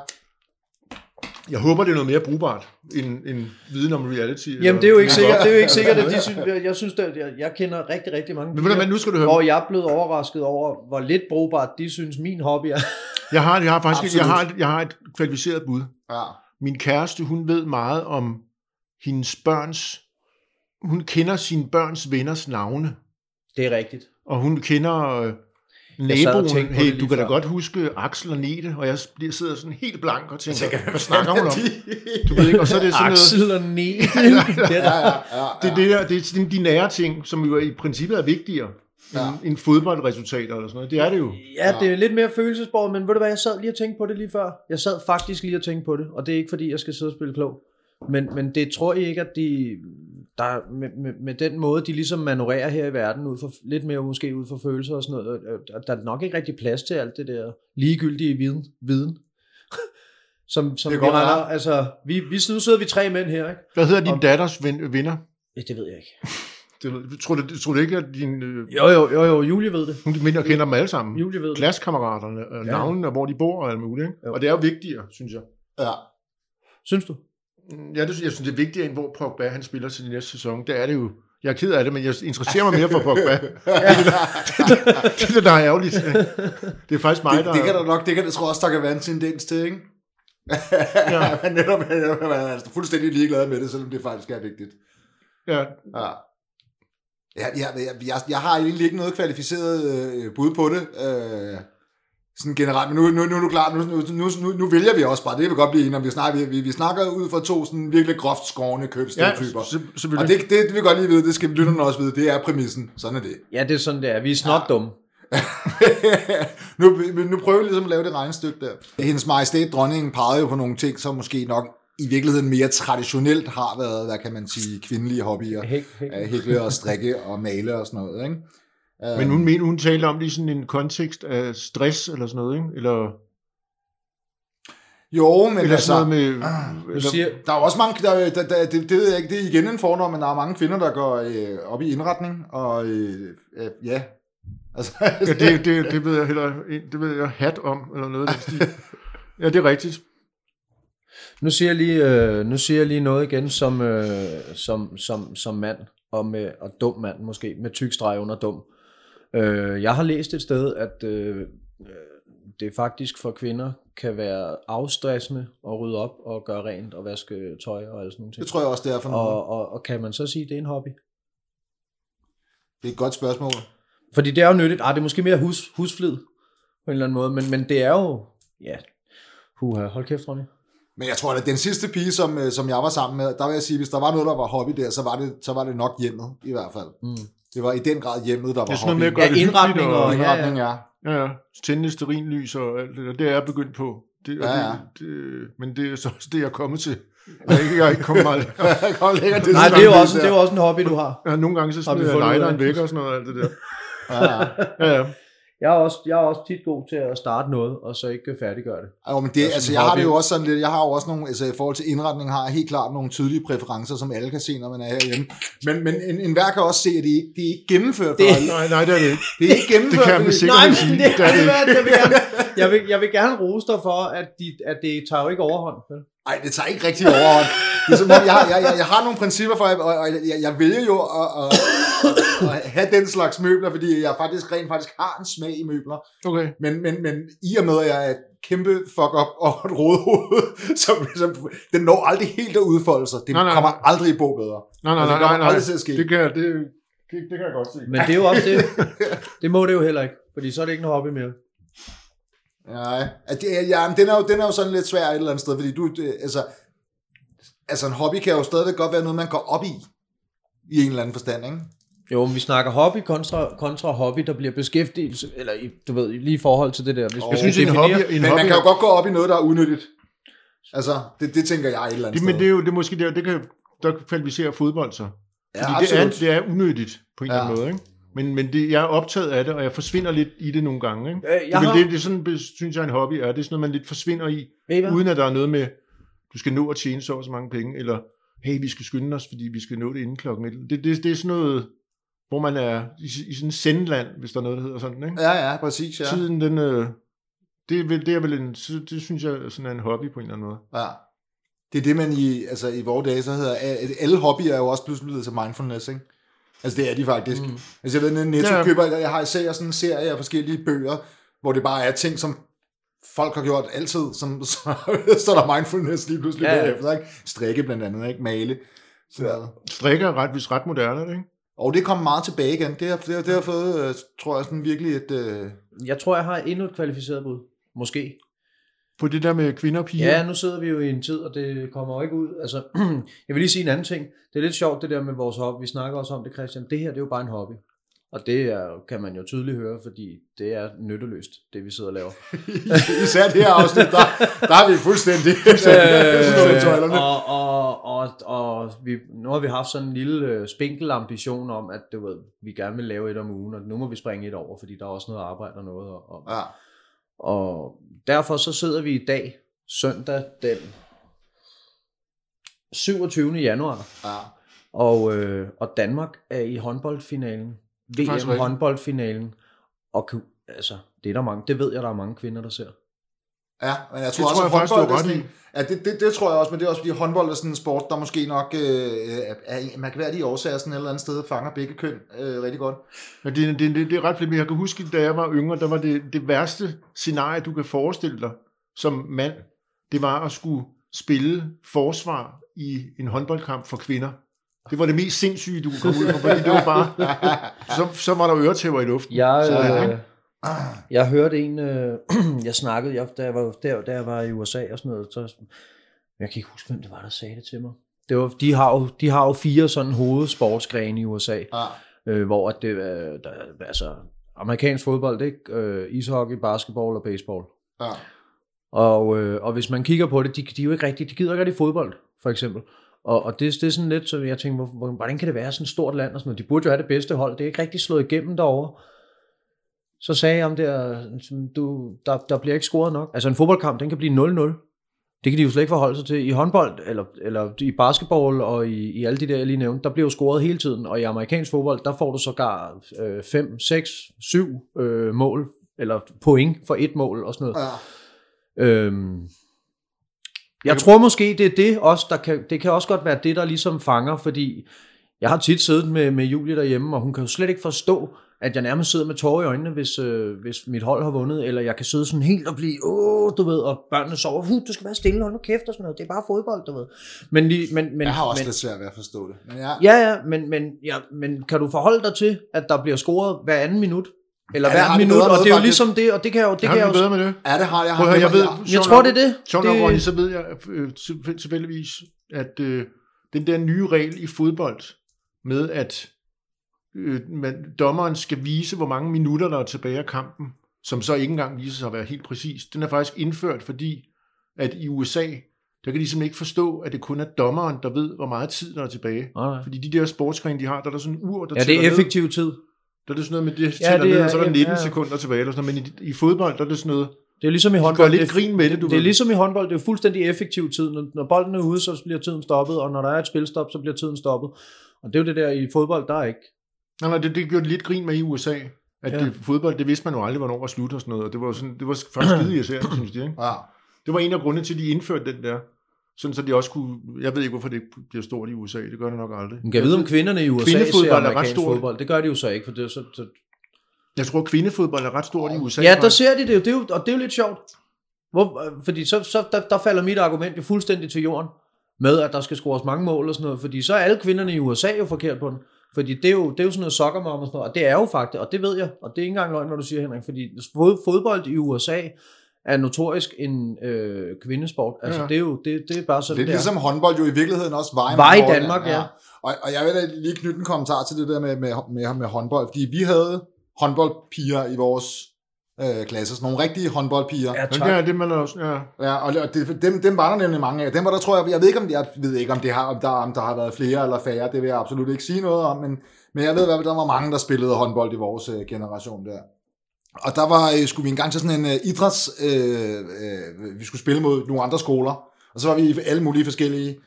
S4: Jeg håber, det er noget mere brugbart end, end viden om reality.
S5: Jamen, det er jo ikke sikkert, det er jo ikke sikkert at de synes, jeg, jeg synes, at jeg, jeg kender rigtig, rigtig mange
S4: Men, du hvad, nu skal du høre.
S5: hvor jeg er blevet overrasket over, hvor lidt brugbart de synes, min hobby er.
S4: Jeg har, jeg har faktisk jeg har, jeg har et kvalificeret bud.
S3: Ja.
S4: Min kæreste, hun ved meget om hendes børns... Hun kender sine børns venners navne.
S5: Det er rigtigt.
S4: Og hun kender naboen. Hey, du kan da
S5: før.
S4: godt huske Axel og Nete. Og jeg bliver- sidder sådan helt blank og tænker, hvad snakker hun om?
S3: De-
S4: Du ved ikke, og så er det sådan noget...
S5: Axel og Nete. det er
S3: Ja, ja, ja,
S4: Det er, det, der, det er sådan de nære ting, som jo i princippet er vigtigere
S3: Ja.
S4: end, end fodboldresultater eller sådan noget. Det er det jo.
S5: Ja, det er lidt mere følelsesbordet, men ved du hvad, jeg sad lige og tænkte på det lige før. Jeg sad faktisk lige og tænkte på det, og det er ikke fordi, jeg skal sidde og spille klog. Men, men det tror jeg ikke, at de, der, med, med, med den måde, de ligesom manøvrerer her i verden, ud for, lidt mere måske ud for følelser og sådan noget, øh, der er nok ikke rigtig plads til alt det der ligegyldige viden. viden. som som vi
S3: Det
S5: render,
S3: være.
S5: altså, vi, vi, nu sidder vi tre mænd her, ikke?
S4: Hvad hedder din
S5: Og-
S4: datters ven, venner?
S5: Ja, det ved jeg ikke.
S4: Det, tror, du, tror du ikke, at din, øh,
S5: Jo, jo, jo, jo, Julie ved det.
S4: hun minder kender dem alle sammen?
S5: Julie ved det.
S4: Klassekammeraterne, øh,
S5: Ja.
S4: navnene, og hvor de bor og alt muligt. Ikke?
S5: Jo.
S4: Og det er jo vigtigere, synes jeg.
S3: ja.
S5: Synes du?
S4: Mm, Ja, det, jeg synes, det er vigtigere, end hvor Pogba han spiller til næste sæson. Det er det jo. Jeg er ked af det, men jeg interesserer mig mere for Pogba. det, er det, det, det, der er ærgerligt. Det er faktisk mig,
S3: Det,
S4: der...
S3: det kan der nok, det kan det tror også, der kan være en tendens til, ikke? Ja. man netop, netop man er altså fuldstændig ligeglad med det, selvom det faktisk er vigtigt.
S4: Ja,
S3: Ja. Ja, jeg, jeg, jeg, jeg har egentlig ikke noget kvalificeret øh, bud på det. Øh, sådan generelt, men nu, nu, nu er du klar, nu, nu, nu, nu, vælger vi også bare, det kan vi godt blive enige om, vi snakker, vi, vi snakker ud fra to sådan virkelig groft skårende købsstereotyper.
S4: Ja,
S3: og det, det, det vil godt lige vide, det skal lytterne også vide, det er præmissen, sådan er det.
S5: Ja, det er sådan, det er. Vi er snot dumme.
S3: nu, nu prøver vi ligesom at lave det regnestykke der. Hendes majestæt, dronningen, pegede jo på nogle ting, som måske nok i virkeligheden mere traditionelt har været, hvad kan man sige, kvindelige hobbyer. Hækle og strikke og male og sådan noget, ikke?
S4: Men hun, mener, hun taler om det i sådan en kontekst af stress eller sådan noget, ikke? Eller,
S3: Jo, men
S4: eller
S3: altså,
S4: med...
S5: Du
S4: eller,
S5: siger,
S3: der er jo også mange, der, der, der, det, det ved jeg ikke, det er igen en fordom, men der er mange kvinder, der går øh, op i indretning, og øh, øh, ja, altså,
S4: ja, det, det, det ved jeg heller det ved jeg hat om, eller noget den stil. Ja, det er rigtigt.
S5: nu siger jeg lige, øh, nu siger jeg lige noget igen som, øh, som, som, som mand, og, med, og dum mand måske, med tyk streg under dum. Øh, jeg har læst et sted, at øh, øh, det faktisk for kvinder kan være afstressende at rydde op og gøre rent og vaske tøj og alle sådan nogle ting.
S3: det tror jeg også, det er for noget.
S5: Og, og, og kan man så sige, at det er en hobby?
S3: Det er et godt spørgsmål.
S5: Fordi det er jo nyttigt. Ah, det er måske mere hus, husflid på en eller anden måde, men, men det er jo, ja, huha, hold kæft, Ronny.
S3: Men jeg tror, at den sidste pige, som, øh, som jeg var sammen med, der vil jeg sige, hvis der var noget, der var hobby der, så var det, så var det nok hjemmet, i hvert fald.
S5: Mm.
S3: Det var i den grad hjemmet, der var
S4: Det er sådan noget
S3: hobby.
S4: med at gøre
S5: Ja,
S4: det
S5: indretning
S4: hyggeligt
S5: og-
S3: Indretning, ja.
S4: Ja, ja. Tænde stearinlys og alt det der. Det er jeg begyndt på. Det, og
S3: Ja, ja.
S4: Det, det, men det er så også det, jeg er kommet til. Jeg er ikke, jeg er ikke kommet meget længere.
S3: Kom længere, det
S5: Nej, det er, jo også,
S3: der.
S5: det er jo også en hobby, du har.
S4: Ja, nogle gange så smider jeg lighteren væk og sådan noget. Alt det der.
S3: Ja, ja.
S4: Ja, ja.
S5: Jeg er, også, jeg er også tit god til at starte noget, og så ikke færdiggøre det.
S3: Jo, men det, altså,
S5: som
S3: jeg har det jo også sådan lidt, jeg har jo også nogle, altså i forhold til indretning, har jeg helt klart nogle tydelige præferencer, som alle kan se, når man er herhjemme. Men, men en, en hver kan også se, at det, ikke- det er ikke gennemført for
S5: Det-
S3: alle.
S4: Nej, nej, det er det ikke.
S3: Det er ikke gennemført.
S4: Det kan
S3: fordi-
S4: sikkerhed
S5: Nej,
S4: sige.
S5: men det,
S4: Det er det
S5: det,
S4: ikke.
S5: jeg, vil gerne, jeg, vil, jeg vil gerne rose dig for, at, de, at det tager jo ikke overhånd. vel?
S3: Nej, det tager ikke rigtig overhånd. Det er som om, jeg, har- jeg, jeg, jeg har nogle principper for, og, og jeg, jeg vælger jo at, at, at have den slags møbler, fordi jeg faktisk rent faktisk har en smag i møbler.
S4: Okay.
S3: Men, men, men i og med, at jeg er et kæmpe fuck up og et rådhoved, som, som, den når aldrig helt at udfolde sig. Det
S4: Nej, nej,
S3: kommer
S4: nej.
S3: aldrig i bo bedre.
S4: Nej, nej,
S3: Og det
S4: nej,
S3: kommer
S4: nej, nej.
S3: aldrig til at ske.
S4: Det kan, jeg- det, det, det kan jeg godt se.
S5: Men det er jo også det. Det må det jo heller ikke, fordi så er det ikke en hobby mere.
S3: Nej, at det, ja, men den, er jo, den er jo sådan lidt svær et eller andet sted, fordi du, det, altså, altså en hobby kan jo stadigvæk godt være noget, man går op i, i en eller anden forstand, ikke?
S5: Jo, men vi snakker hobby kontra, kontra hobby, der bliver beskæftigelse, eller i- du ved, lige i forhold til det der. Hvis
S3: Jeg
S5: vi
S4: Jeg synes, en hobby, en
S3: Men
S4: hobby
S3: man kan jo godt gå op i noget, der er unødigt. Altså, det, det tænker jeg et eller andet
S4: det, men
S3: sted.
S4: det er jo det er måske der, det kan, der kvalificerer fodbold så.
S3: ja,
S4: Fordi det, er,
S3: absolut.
S4: det er unødigt på en eller anden
S3: Ja.
S4: måde. Ikke? Men, men det, jeg er optaget af det, og jeg forsvinder lidt i det nogle gange. Ikke?
S5: Øh, jeg
S4: det, er
S5: har-
S4: det, det er sådan, det synes jeg, en hobby er. Det er sådan noget, man lidt forsvinder i, uden at der er noget med, du skal nå at tjene så og så mange penge, eller hey, vi skal skynde os, fordi vi skal nå det inden klokken. et. Det, det, det er sådan noget, hvor man er i, i sådan en sendland, hvis der er noget, der hedder sådan. Ikke?
S3: Ja, ja, præcis, ja.
S4: Tiden, den, øh, det, er vel, det er vel en, det synes jeg sådan er en hobby på en eller anden måde.
S3: ja. Det er det, man i, altså, i vores dage så hedder, alle hobbyer er jo også pludselig blevet til mindfulness, ikke? Altså, det er de faktisk. Mm. Altså, jeg ved, at Netto
S4: Ja.
S3: køber, jeg har især sådan en serie af forskellige bøger, hvor det bare er ting, som folk har gjort altid, som så, så er der mindfulness lige pludselig
S5: Ja,
S3: bagefter, ikke? Strikke blandt andet, ikke? Male. Så, ja.
S4: Strikker er ret, vist ret moderne, er det ikke?
S3: Og det kommer meget tilbage igen. Det har, det har, det har fået, øh, tror jeg, sådan virkelig et... Øh,
S5: Jeg tror, jeg har endnu et kvalificeret bud. Måske.
S4: På det der med kvinder og piger.
S5: Ja, nu sidder vi jo i en tid, og det kommer jo ikke ud. Altså, jeg vil lige sige en anden ting. Det er lidt sjovt, det der med vores hobby. Vi snakker også om det, Christian. Det her, det er jo bare en hobby. Og det er, kan man jo tydeligt høre, fordi det er nytteløst, det vi sidder og laver.
S3: især det her afsnit, der, der er vi fuldstændig... fuldstændig
S5: øh, og, og, og, og vi, nu har vi haft sådan en lille øh, spinkel ambition om, at du ved, vi gerne vil lave et om ugen, og nu må vi springe et over, fordi der er også noget arbejde og noget. Og, og,
S3: ja.
S5: Og derfor så sidder vi i dag, søndag den 27. januar,
S3: ja.
S5: og, øh, og Danmark er i håndboldfinalen.
S4: er faktisk
S5: VM
S4: rigtigt.
S5: håndboldfinalen. Og kan- altså, det er der mange, det ved jeg, der er mange kvinder, der ser.
S3: Ja, men jeg tror
S4: Det
S3: også,
S4: tror jeg
S3: at håndbold er sådan ja, det, det, det, tror jeg også, men det er også fordi håndbold er sådan en sport, der måske nok øh, er, er mærkværdige årsager sådan et eller andet sted fanger begge køn øh, rigtig godt.
S4: Ja, det, det, det, det er ret men jeg kan huske, da jeg var yngre, der var det, det værste scenarie, du kan forestille dig som mand, det var at skulle spille forsvar i en håndboldkamp for kvinder. Det var det mest sindssyge, du kunne komme ud for, fordi det var bare, så, så var der øretæver i luften.
S5: Jeg,
S4: Så,
S5: øh,
S4: ja.
S5: Jeg hørte en, øh, jeg snakkede, jeg, da, jeg var, der, da jeg var i USA og sådan noget, så, jeg kan ikke huske, hvem det var, der sagde det til mig. Det var, de, har jo, de har jo fire sådan hovedsportsgrene i USA,
S3: Ja.
S5: øh, hvor at det, øh, der, altså, amerikansk fodbold, er øh, ishockey, basketball og baseball.
S3: Ja.
S5: Og, øh, og hvis man kigger på det, de, de er jo ikke rigtig, de gider ikke rigtig fodbold, for eksempel. Og, og det, det er sådan lidt, så jeg tænker, hvor, hvordan kan det være sådan et stort land og sådan noget? De burde jo have det bedste hold, det er ikke rigtig slået igennem derovre. Så sagde om der, du, der, der bliver ikke scoret nok. Altså en fodboldkamp, den kan blive 0-0. Det kan de jo slet ikke forholde sig til. I håndbold, eller, eller i basketball og i, i alle de der, jeg lige nævnte, der bliver jo scoret hele tiden. Og i amerikansk fodbold, der får du sågar 5, 6, 7 øh, mål, eller point for et mål og sådan noget.
S3: Ja.
S5: Øhm, jeg tror måske, det er det også, der kan, det kan også godt være det, der ligesom fanger, fordi jeg har tit siddet med, med Julie derhjemme, og hun kan jo slet ikke forstå, at jeg nærmest sidder med tårer i øjnene, hvis, øh, hvis mit hold har vundet, eller jeg kan sidde sådan helt og blive, åh, du ved, og børnene sover, huh, du skal være stille, hold nu kæft og sådan noget, det er bare fodbold, du ved. Men, lige, men, men,
S3: Jeg har også
S5: men,
S3: lidt svært ved at forstå det. Men ja,
S5: Ja, ja, men, men, ja, men kan du forholde dig til, at der bliver scoret hver anden minut? Eller
S3: Ja, det
S5: hver minut, og det er jo ligesom det, og det kan jeg jo, det
S4: Det
S5: kan jeg jo,
S4: bedre med det.
S3: ja, det har jeg. Har
S4: høre, jeg ved,
S3: jeg,
S5: jeg tror, det er det.
S4: Sjovt nok,
S5: Det-
S4: Ronny, så ved jeg øh, tilfæ- tilfældigvis, at øh, den der nye regel i fodbold med, at øh, man, dommeren skal vise, hvor mange minutter der er tilbage af kampen, som så ikke engang viser sig at være helt præcis, den er faktisk indført, fordi at i USA, der kan de simpelthen ikke forstå, at det kun er dommeren, der ved, hvor meget tid der er tilbage.
S5: Nej.
S4: Fordi de der sportsgrene, de har, der er der sådan en ur, der
S5: Ja, det er
S4: ned.
S5: effektiv tid.
S4: Der er det sådan noget med, det
S5: Ja, det
S4: ned,
S5: er-
S4: og så er der
S5: ja,
S4: 19
S5: ja.
S4: sekunder tilbage, eller sådan noget. men i, i fodbold, der er det sådan noget,
S5: Det er ligesom i håndbold.
S4: gør lidt
S5: det er-
S4: grin med det, du
S5: Det er
S4: ved.
S5: ligesom i håndbold, det er fuldstændig effektiv tid. Når, når bolden er ude, så bliver tiden stoppet, og når der er et spilstop, så bliver tiden stoppet. Og det er jo det der i fodbold, der er ikke.
S4: Nej, nej, det, det gjorde de lidt grin med i USA. At
S5: Ja.
S4: det, fodbold, det vidste man jo aldrig, hvornår var slut og sådan noget. Og det var, sådan, det var faktisk skide irriterende, synes de. Ikke?
S3: ja.
S4: Det var en af grundene til, at de indførte den der. Sådan så de også kunne... Jeg ved ikke, hvorfor det ikke bliver stort i USA. Det gør det nok aldrig.
S5: Man kan vide, om kvinderne i USA
S4: Kvindefodbold
S5: ser
S4: er ret
S5: amerikansk
S4: stort.
S5: fodbold. Det gør de jo så ikke, for det er så, så
S4: Jeg tror, kvindefodbold er ret stort i USA.
S5: Ja, der ser de det jo, det er jo og det er jo lidt sjovt. Hvor, fordi så, så der, der falder mit argument jo fuldstændig til jorden, med at der skal scores mange mål og sådan noget, fordi så er alle kvinderne i USA jo forkert på den. Fordi det er jo, det er jo sådan noget soccer mom og sådan noget, og det er jo faktisk, og det ved jeg, og det er ikke engang løgn, når du siger, Henrik, fordi fod, fodbold i USA er notorisk en øh, kvindesport. Altså,
S4: Ja.
S5: ja. det, er jo, det, det er bare sådan,
S3: Det er
S5: det
S3: ligesom håndbold jo i virkeligheden også var i,
S5: Var i Danmark, ja.
S3: Og, og jeg vil da lige knytte en kommentar til det der med, med, med, med håndbold, fordi vi havde håndboldpiger i vores øh, klasse, sådan nogle rigtige håndboldpiger.
S5: Ja,
S4: Ja,
S5: tak.
S4: det er det, man også... Ja.
S3: Ja, og og det, dem, dem var der nemlig mange af. Dem var der, tror jeg, jeg ved ikke, om, jeg ved ikke, om, det har, om, der, om der har været flere eller færre, det vil jeg absolut ikke sige noget om, men, men jeg ved i hvert fald, der var mange, der spillede håndbold i vores øh, generation der. Og der var, øh, skulle vi engang til sådan en øh, idræts, øh, øh, vi skulle spille mod nogle andre skoler, og så var vi i alle mulige forskellige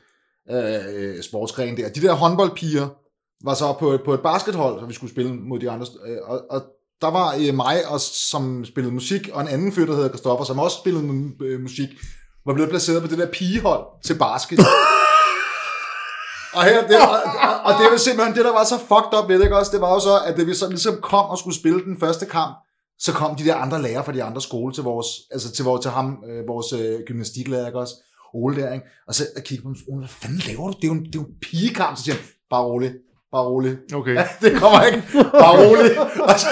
S3: øh, sportsgrene der. De der håndboldpiger var så på, på et baskethold, så vi skulle spille mod de andre, øh, og, og der var øh, mig, og, som spillede musik, og en anden fyr, der hedder Christoffer, som også spillede øh, musik, var blevet placeret på det der pigehold til basket. og, her, det, og, og, det var simpelthen det, der var så fucked up ved det, ikke også? Det var jo så, at det vi så ligesom kom og skulle spille den første kamp, så kom de der andre lærere fra de andre skole til vores, altså til, vores, til ham, øh, vores øh, gymnastiklærer, ikke også? Ole der, ikke? Og så kiggede på ham, Ole, hvad fanden laver du? Det er jo en, det er jo en pigekamp. Så siger han, bare rolig, bare rolig.
S4: Okay.
S3: Ja, det kommer ikke. Bare rolig. Og så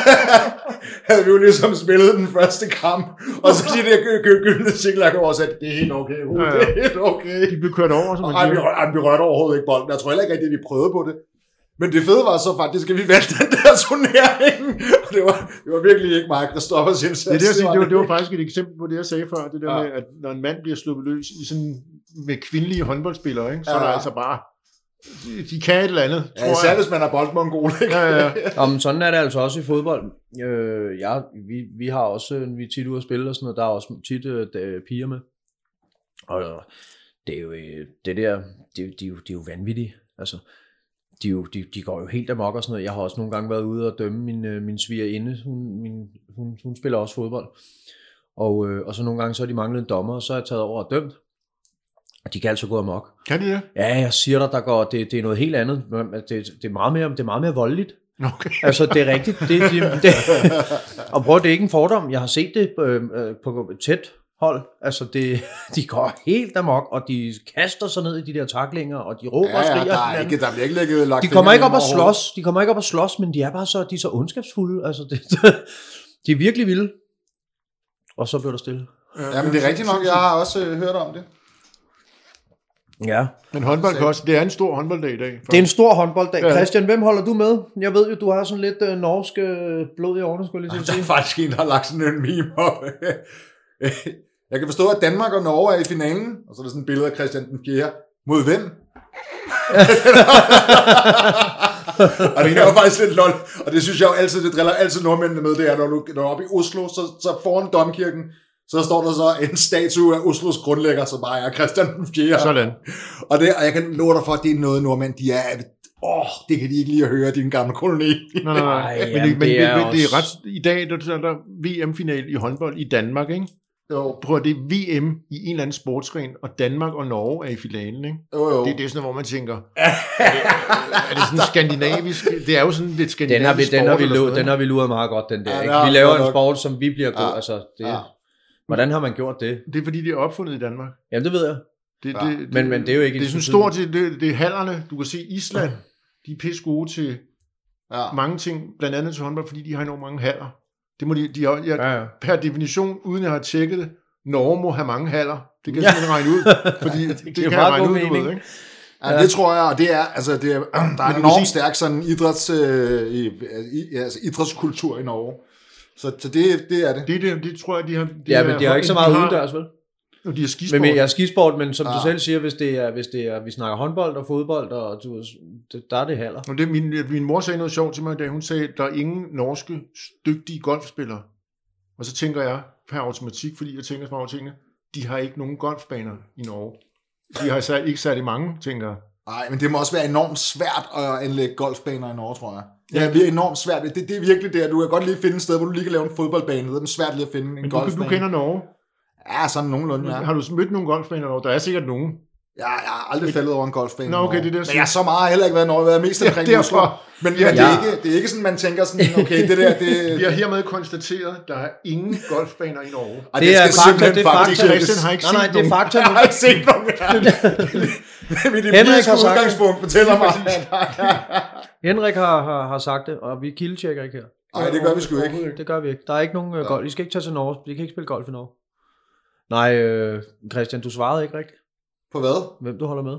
S3: havde vi jo ligesom spillet den første kamp. Og så de der gy- gy- gyldne sikler over sagde, det er helt okay.
S4: Ja, ja.
S3: Det er helt okay.
S4: De blev kørt over, som man siger.
S3: ej, vi rørte overhovedet ikke bolden. Jeg tror heller ikke at vi prøvede på det. Men det fede var så faktisk, at vi vandt den der turnering. Og det var, det var virkelig ikke mig, Christoffers indsats.
S4: Det, er det, jeg siger, det, var, det var
S3: det.
S4: faktisk et eksempel på det, jeg sagde før. Det der
S3: Ja.
S4: ja. med, at når en mand bliver sluppet løs i sådan, med kvindelige håndboldspillere, ikke, så
S3: Ja.
S4: er der altså bare... De, de kan et eller andet, tror
S3: Ja, især
S4: jeg.
S3: hvis man er boldmongol, ikke?
S4: Ja, ja, ja.
S5: Om sådan er det altså også i fodbold. Øh, ja, vi, vi har også, øh, vi er tit ude at spille og sådan noget, der er også tit øh, der- piger med. Og det er jo, øh, det der, det, de, er jo, de er jo vanvittige. Altså, de, er jo, de, de går jo helt amok og sådan noget. Jeg har også nogle gange været ude og dømme min, øh, min svigerinde. Hun, min, hun, hun spiller også fodbold. Og, øh, og så nogle gange så har de manglet en dommer, og så er jeg taget over og dømt. De kan altså gå amok.
S4: Kan de det?
S5: Ja, jeg siger dig, der går, det, det er noget helt andet. Det, det, er meget mere, det er meget mere voldeligt.
S4: Okay.
S5: Altså, det er rigtigt. Det, det, det, og prøv, det er ikke en fordom. Jeg har set det øh, øh, på tæt hold. Altså, det, de går helt amok, og de kaster sig ned i de der taklinger, og de råber
S3: Ja,
S5: og
S3: ja,
S5: skriger.
S3: der,
S5: af
S3: er ikke, der bliver ikke lægget lagt
S5: de kommer ikke op og slås. De kommer ikke op og slås, men de er bare så, de er så ondskabsfulde. Altså, det, De er virkelig vilde. Og så blev der stille.
S3: Ja, men det er rigtigt nok, jeg har også øh, hørt om det.
S5: Ja.
S4: Men håndbold kan også, det er en stor håndbolddag i dag.
S5: Det er en stor håndbolddag.
S4: Ja.
S5: Christian, hvem holder du med? Jeg ved jo, du har sådan lidt øh, norsk øh, blod i årene, skulle jeg lige til
S3: Der er
S5: sige.
S3: faktisk en, der har lagt sådan en meme op. Jeg kan forstå, at Danmark og Norge er i finalen, og så er der sådan et billede af Christian den 4. Mod hvem? og det er jo faktisk lidt lol, og det synes jeg jo altid, det driller altid nordmændene med, det er, når du, når du er oppe i Oslo, så, så foran domkirken, så står der så en statue af Oslos grundlægger, som bare er Christian den 4.
S4: Sådan.
S3: Og, det, og jeg kan love dig for, at det er noget nordmænd, de er, åh, det kan de ikke lige at høre, din gamle koloni.
S4: Nej, nej,
S5: Ej,
S4: nej. Men,
S5: jamen,
S4: det, men
S5: det er
S4: men det er
S5: også-
S4: ret, i dag der, der er der VM-final i håndbold i Danmark, ikke?
S3: Jo,
S4: Prøv at det er VM i en eller anden sportsgren, og Danmark og Norge er i finalen, ikke?
S3: jo, jo.
S4: Det, det er sådan hvor man tænker, er det, er det sådan skandinavisk? Det er jo sådan lidt
S5: Den
S4: skandinavisk
S5: har, vi, den, har vi,
S4: sport
S5: den har vi luret meget godt, den der.
S3: Ja,
S5: ikke? Vi laver en sport, som vi bliver gode.
S3: Ja.
S5: Altså, det,
S3: Ja.
S5: Hvordan har man gjort det?
S4: Det er fordi, det er opfundet i Danmark.
S5: Jamen, det ved jeg.
S4: Det,
S3: Ja.
S4: det,
S5: Men- men det er jo ikke
S4: Det er sådan stort, det, det, det er hallerne. Du kan se Island, de er pisse gode til
S3: Ja.
S4: mange ting, blandt andet til håndbold, fordi de har enormt mange haller. Det må de, de har, jeg,
S5: Ja, ja.
S4: per definition, uden at have tjekket det, Norge må have mange haller. Det kan jeg
S5: Ja.
S4: simpelthen regne ud, fordi det, det kan jeg
S5: meget
S4: regne ud, du
S5: mening.
S4: ved, ikke?
S3: Ja, det tror jeg, og det er, altså, det er, der er en enormt
S4: sige-
S3: stærk sådan idræts, øh, i, i, altså, idrætskultur i Norge. Så, så det, det er det.
S4: Det, det, det tror jeg, de har... Det
S5: Ja, men de har ikke så meget udendørs, vel?
S4: Og de har skisport.
S5: Men, men jeg er skisport, men som
S3: Ja.
S5: du selv siger, hvis det er, hvis det er, vi snakker håndbold og fodbold, og du, det, der er det haller.
S4: Og det, min, min mor sagde noget sjovt til mig i dag. Hun sagde, der er ingen norske dygtige golfspillere. Og så tænker jeg per automatik, fordi jeg tænker så meget over tingene, de har ikke nogen golfbaner i Norge. De har særlig, ikke særlig mange, tænker jeg.
S3: Nej, men det må også være enormt svært at anlægge golfbaner i Norge, tror jeg. Ja, det er enormt svært. Det, det er virkelig det, at du kan godt lige finde et sted, hvor du lige kan lave en fodboldbane. Det er svært lige at finde en
S4: Men du,
S3: golfbane.
S4: du kender Norge.
S3: Ja, sådan nogenlunde.
S4: Ja. Har du mødt nogle golfbaner i Norge? Der er sikkert nogen.
S3: Jeg, jeg har aldrig faldet over en golfbane.
S4: Nå, okay, det er det, jeg
S3: Men jeg er så meget har heller ikke været i Norge. Jeg har været mest
S4: Ja,
S3: omkring
S4: derfor.
S3: Oslo. Men,
S4: Ja.
S3: men det, er
S5: Ja.
S3: ikke, det er ikke sådan, man tænker sådan, okay, det der, det...
S4: Vi har hermed konstateret, at der er ingen golfbaner i Norge.
S3: Ej,
S5: Det er
S3: skal
S5: fakta,
S3: simpelthen
S5: det er
S3: faktisk
S5: fakta.
S4: Christian har ikke
S5: Nej, nej,
S4: set
S5: det er fakta
S3: Jeg har ikke set nogen. Mit
S5: Henrik
S3: empiriske
S5: har sagt det.
S3: udgangspunkt fortæller mig.
S5: Henrik har, har, har sagt det, og vi kildetjekker ikke her.
S3: Nej, det gør vi sgu ikke.
S5: Det gør vi ikke. Der er ikke nogen uh, golf. I skal ikke tage til Norge. I kan ikke spille golf i Norge. Nej, øh, Christian, du svarede ikke rigtigt,
S3: På hvad?
S5: hvem du holder med.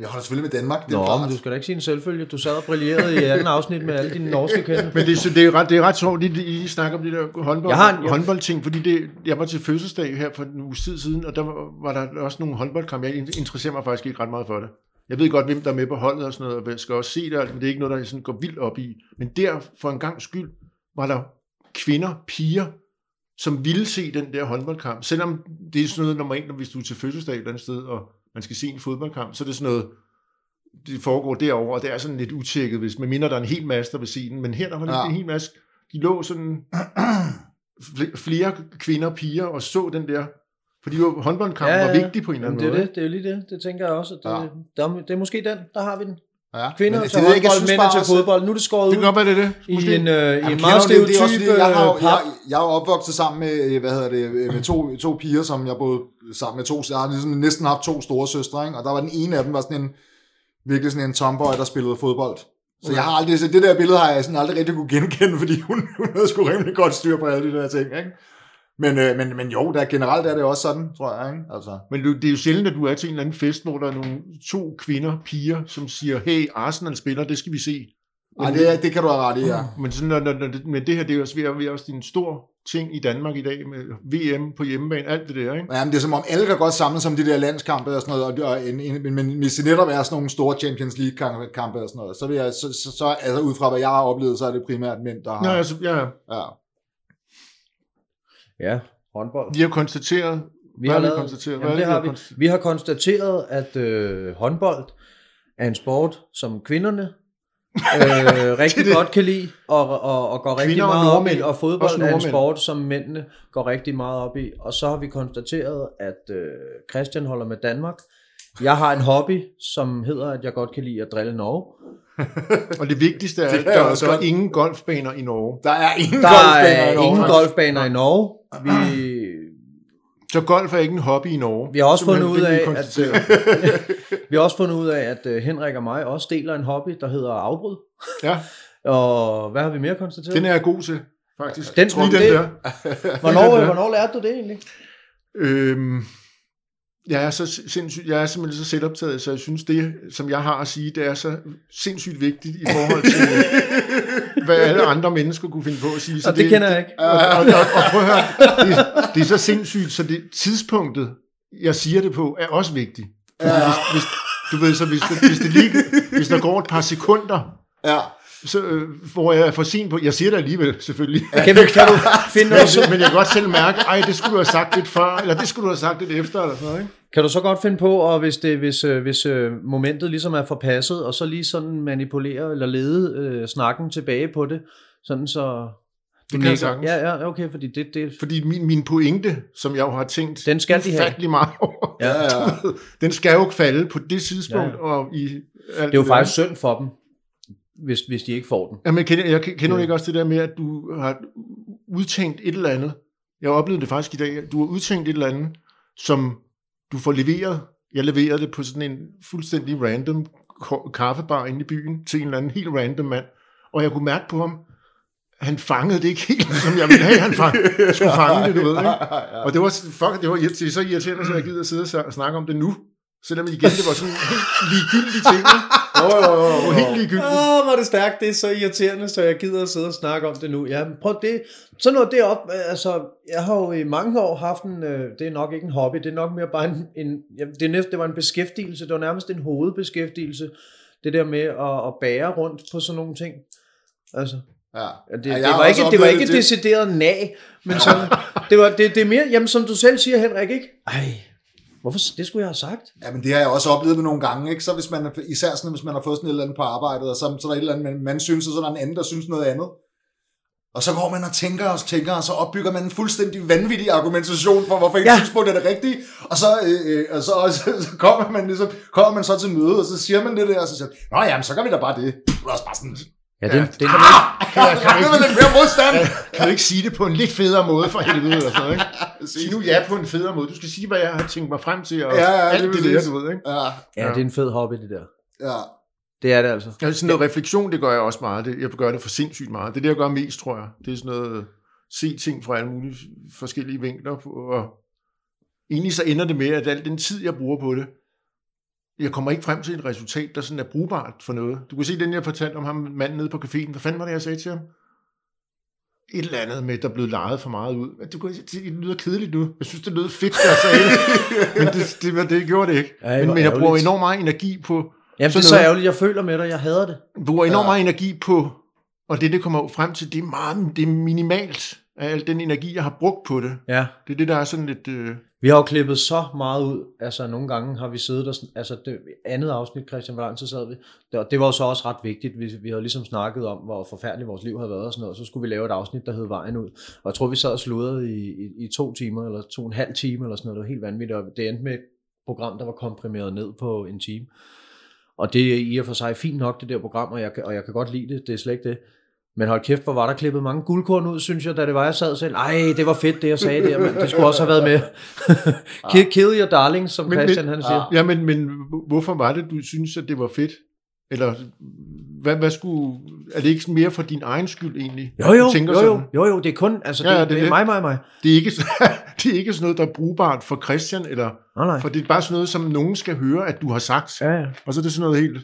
S3: Jeg holder selvfølgelig med Danmark. Det er
S5: Nå,
S3: klart.
S5: men du skal da ikke sige en selvfølge. Du sad og brillerede i anden afsnit med alle dine norske kendte.
S4: Men det, så det, er ret, det er ret sjovt, at I, I snakker om de der håndbold,
S5: Jeg har en- jeg-
S4: håndboldting, fordi det, jeg var til fødselsdag her for en uges tid siden, og der var, var der også nogle håndboldkampe. Jeg interesserer mig faktisk ikke ret meget for det. Jeg ved godt, hvem der er med på holdet og sådan noget, og jeg skal også se det, men det er ikke noget, der sådan går vildt op i. Men der, for en gang skyld, var der kvinder, piger, som ville se den der håndboldkamp. Selvom det er sådan noget normalt, når hvis du er til fødselsdag et eller andet sted, og man skal se en fodboldkamp, så er det sådan noget, det foregår derovre, og det er sådan lidt utjekket, hvis man minder, der er en hel masse, der vil se den. Men her der var
S3: Ja.
S4: en hel masse, de lå sådan fl- flere kvinder og piger og så den der, fordi jo håndboldkampen ja, ja, var vigtig på en eller
S5: Jamen,
S4: anden
S5: det er det. Det er jo lige det. Det tænker jeg også. Det,
S3: Ja.
S5: der, er- det er måske den. Der har vi den.
S3: Ja.
S5: Kvinder
S3: Men
S5: til
S3: det er ikke,
S5: håndbold, mænd til fodbold. Nu er det skåret
S4: Det
S5: ud
S4: være, det det.
S5: i en, øh, i
S3: Jamen,
S5: en meget
S3: det? Det er
S5: stereotyp
S3: fordi, jeg, har, jo-
S5: øh,
S3: jeg, jeg er opvokset sammen med, øh, hvad hedder det, øh, med to, to piger, som jeg boede sammen med to, jeg har ligesom næsten haft to store søstre, ikke? og der var den ene af dem, var sådan en, virkelig sådan en tomboy, der spillede fodbold. Så jeg har aldrig, så det der billede har jeg sådan aldrig rigtig kunne genkende, fordi hun, hun havde sgu rimelig godt styr på alle de der ting, ikke? Men, øh, men, men jo, der, generelt er det også sådan, tror jeg, ikke? Altså,
S4: Men det er jo sjældent, at du er til en eller anden fest, hvor der er nogle to kvinder, piger, som siger, hey, Arsenal spiller, det skal vi se.
S3: ej, det, er- det kan du have ret i, ja.
S4: Men, sådan, når, når, når, det- men det her, det er jo også, at- ved også en stor ting i Danmark i dag, med VM på hjemmebane, alt det der, ikke?
S3: Ja, men det er som om alle kan godt samles om de der landskampe og sådan noget, og, og en, en, men, men hvis det netop er sådan nogle store Champions League kampe og sådan noget, så vil jeg, så, så, så altså ud fra hvad jeg har oplevet, så er det primært mænd, der har,
S4: Ja, altså, ja,
S3: ja.
S5: Ja, håndbold.
S4: vi har konstateret,
S5: Vi har, lavet,
S4: konstateret? Hvad
S5: jamen,
S4: er
S5: det
S4: det,
S5: har
S4: vi
S5: vi.
S4: har konstateret?
S5: at øh, håndbold er en sport, som kvinderne øh, rigtig
S4: det.
S5: godt kan lide, og, og, og går rigtig
S4: Kvinder og
S5: meget op i, og fodbold er en sport, som mændene går rigtig meget op i. Og så har vi konstateret, at øh, Christian holder med Danmark. Jeg har en hobby, som hedder, at jeg godt kan lide at drille Norge.
S4: Og det vigtigste er, at
S3: er
S4: der, er
S3: godt.
S4: ingen golfbaner i Norge.
S3: Der er ingen
S5: Der
S3: golfbaner i
S5: er
S3: Norge.
S5: ingen golfbaner i Norge. Vi,
S4: Så golf er ikke en hobby i Norge.
S5: Vi har også fundet ud af, at,
S4: konstatere.
S5: vi har også fundet ud af, at øh, Henrik og mig også deler en hobby, der hedder afbrud.
S4: Ja,
S5: Og hvad har vi mere konstateret?
S4: den er jeg god til. faktisk.
S5: Den-
S4: Lige den
S5: det-
S4: der.
S5: Hvornår,
S4: den der.
S5: hvornår lærte du det egentlig?
S4: Øhm, jeg er, så sindssygt, jeg er simpelthen så selvoptaget, så jeg synes, det, som jeg har at sige, det er så sindssygt vigtigt i forhold til, hvad alle andre mennesker kunne finde på at sige. Så
S5: Og det kender jeg ikke.
S4: Og, og, og, og prøv at høre, det, det er så sindssygt, så det tidspunktet, jeg siger det på, er også vigtigt. Fordi hvis, hvis, du ved, så hvis, det, hvis, det lige, hvis der går et par sekunder,
S3: Ja.
S4: Så, øh, hvor jeg er for sent på, jeg siger det alligevel selvfølgelig,
S5: Kan du, kan du finde
S4: men,
S5: noget, så,
S4: men jeg kan godt selv mærke, ej, det skulle du have sagt lidt før, eller det skulle du have sagt lidt efter, eller sådan noget, ikke?
S5: kan du så godt finde på, og hvis, det, hvis, øh, hvis øh, momentet ligesom er forpasset, og så lige sådan manipulere eller lede øh, snakken tilbage på det, sådan så...
S4: Det kan jeg sagtens.
S5: Ja, ja, okay, fordi det, det,
S4: Fordi min, min pointe, som jeg jo har tænkt
S5: Den skal de have.
S4: meget over,
S5: ja,
S3: Ja, ja.
S4: den skal jo falde på det tidspunkt,
S5: Ja,
S4: ja. og i alt
S5: det er jo
S4: der.
S5: faktisk synd for dem, hvis, hvis de ikke får den.
S4: Jamen, kender, jeg kender
S5: Ja.
S4: ja. ikke også det der med, at du har udtænkt et eller andet. Jeg oplevede det faktisk i dag. Du har udtænkt et eller andet, som du får leveret. Jeg leverede det på sådan en fuldstændig random kaffebar inde i byen til en eller anden helt random mand. Og jeg kunne mærke på ham, han fangede det ikke helt, som jeg ville have, han fang, skulle fange det, du ved. Ikke? Og det var, fuck, det var irrit- det er så irriterende, så jeg gider sidde og snakke om det nu. Selvom igen, det var sådan helt ligegyldig ting. ikke?
S3: Jo, jo, jo,
S4: Det var helt ligegyldigt.
S5: Åh, hvor er det stærkt, det er så irriterende, så jeg gider at sidde og snakke om det nu. Ja, prøv det, sådan noget derop, altså, jeg har jo i mange år haft en, øh, det er nok ikke en hobby, det er nok mere bare en, en det, næsten, det var en beskæftigelse, det var nærmest en hovedbeskæftigelse, det der med at, at bære rundt på sådan nogle ting. Altså,
S3: Ja.
S5: Ja, det,
S3: Ja,
S5: det, var ikke, det var ikke
S3: det.
S5: decideret nag, men sådan, det, var, det, det er mere, jamen som du selv siger, Henrik, ikke? Ej, hvorfor, det skulle jeg have sagt.
S3: Ja, men det har jeg også oplevet med nogle gange, ikke? Så hvis man, især sådan, hvis man har fået sådan et eller andet på arbejdet, og så, så er der et eller andet, man, man synes, og så er der en anden, der synes noget andet. Og så går man og tænker og tænker, og så opbygger man en fuldstændig vanvittig argumentation for, hvorfor
S5: Ja.
S3: ja. synspunkt er det rigtige. Og så, øh, øh, og så, og så, så kommer, man ligesom, kommer man så til møde, og så siger man det der, og så siger Nå jamen, så gør vi da bare det. Er også bare sådan,
S5: Ja, det, det, det,
S3: kan jeg, kan jeg, lidt mere modstand.
S4: Kan du ikke sige det på en lidt federe måde for helvede, eller sådan noget, ikke? Sig nu ja på en federe måde. Du skal sige, hvad jeg har tænkt mig frem til, og
S3: Ja, ja,
S4: alt
S3: lige
S4: det der, du ved, ikke?
S3: Ja,
S5: ja, det er en fed hobby, det der.
S3: ja.
S5: Det er det altså.
S4: Ja, sådan noget refleksion, det gør jeg også meget. Det, jeg gør det for sindssygt meget. Det er det, jeg gør mest, tror jeg. Det er sådan noget, se ting fra alle mulige forskellige vinkler. på, Og egentlig så ender det med, at al den tid, jeg bruger på det, jeg kommer ikke frem til et resultat, der sådan er brugbart for noget. Du kan se den, jeg fortalte om ham, manden nede på caféen. Hvad fanden var det, jeg sagde til ham? Et eller andet med, der blev lejet for meget ud. Du kan, det lyder kedeligt nu. Jeg synes, det lød fedt, jeg sagde det. Men det, det, det, det gjorde det ikke.
S5: Ej,
S4: men, men jeg bruger enormt meget energi på
S5: Jamen, det er så ærgerligt, jeg føler med dig, jeg hader det.
S4: bruger enormt meget energi på, og det, det kommer frem til, det er, meget, det er minimalt af al den energi, jeg har brugt på det.
S5: Ja.
S4: Det er det, der er sådan lidt... Øh,
S5: vi har jo klippet så meget ud. Altså, nogle gange har vi siddet der, Altså, det andet afsnit, Christian, hvor lang tid sad vi? Det, det var jo så også ret vigtigt. Vi, vi havde ligesom snakket om, hvor forfærdeligt vores liv havde været og sådan noget. Så skulle vi lave et afsnit, der hed Vejen ud. Og jeg tror, vi sad og sludrede i, i, i to timer, eller to og en halv time, eller sådan noget. Det var helt vanvittigt. Og det endte med et program, der var komprimeret ned på en time. Og det er i og for sig fint nok, det der program, og jeg, og jeg kan godt lide det. Det er slet ikke det. Men hold kæft, hvor var der klippet mange guldkorn ud, synes jeg, da det var, jeg sad selv. Ej, det var fedt, det jeg sagde der, men det skulle også have været med. kill, kill your darlings, som
S4: Men-
S5: Christian
S4: men-
S5: han siger.
S4: ja, men, men hvorfor var det, du synes, at det var fedt? Eller hvad, hvad skulle... Er det ikke mere for din egen skyld egentlig?
S5: Jo, jo,
S4: tænker
S5: jo, jo,
S4: sådan?
S5: jo, jo, det er kun, altså, det,
S4: ja,
S5: det,
S4: det er
S5: det er mig, mig, mig.
S4: Det er, ikke, det er ikke sådan noget, der er brugbart for Christian, eller,
S5: Nej, nej.
S4: for det er bare sådan noget, som nogen skal høre, at du har sagt.
S5: Ja, ja.
S4: Og så er det sådan noget helt...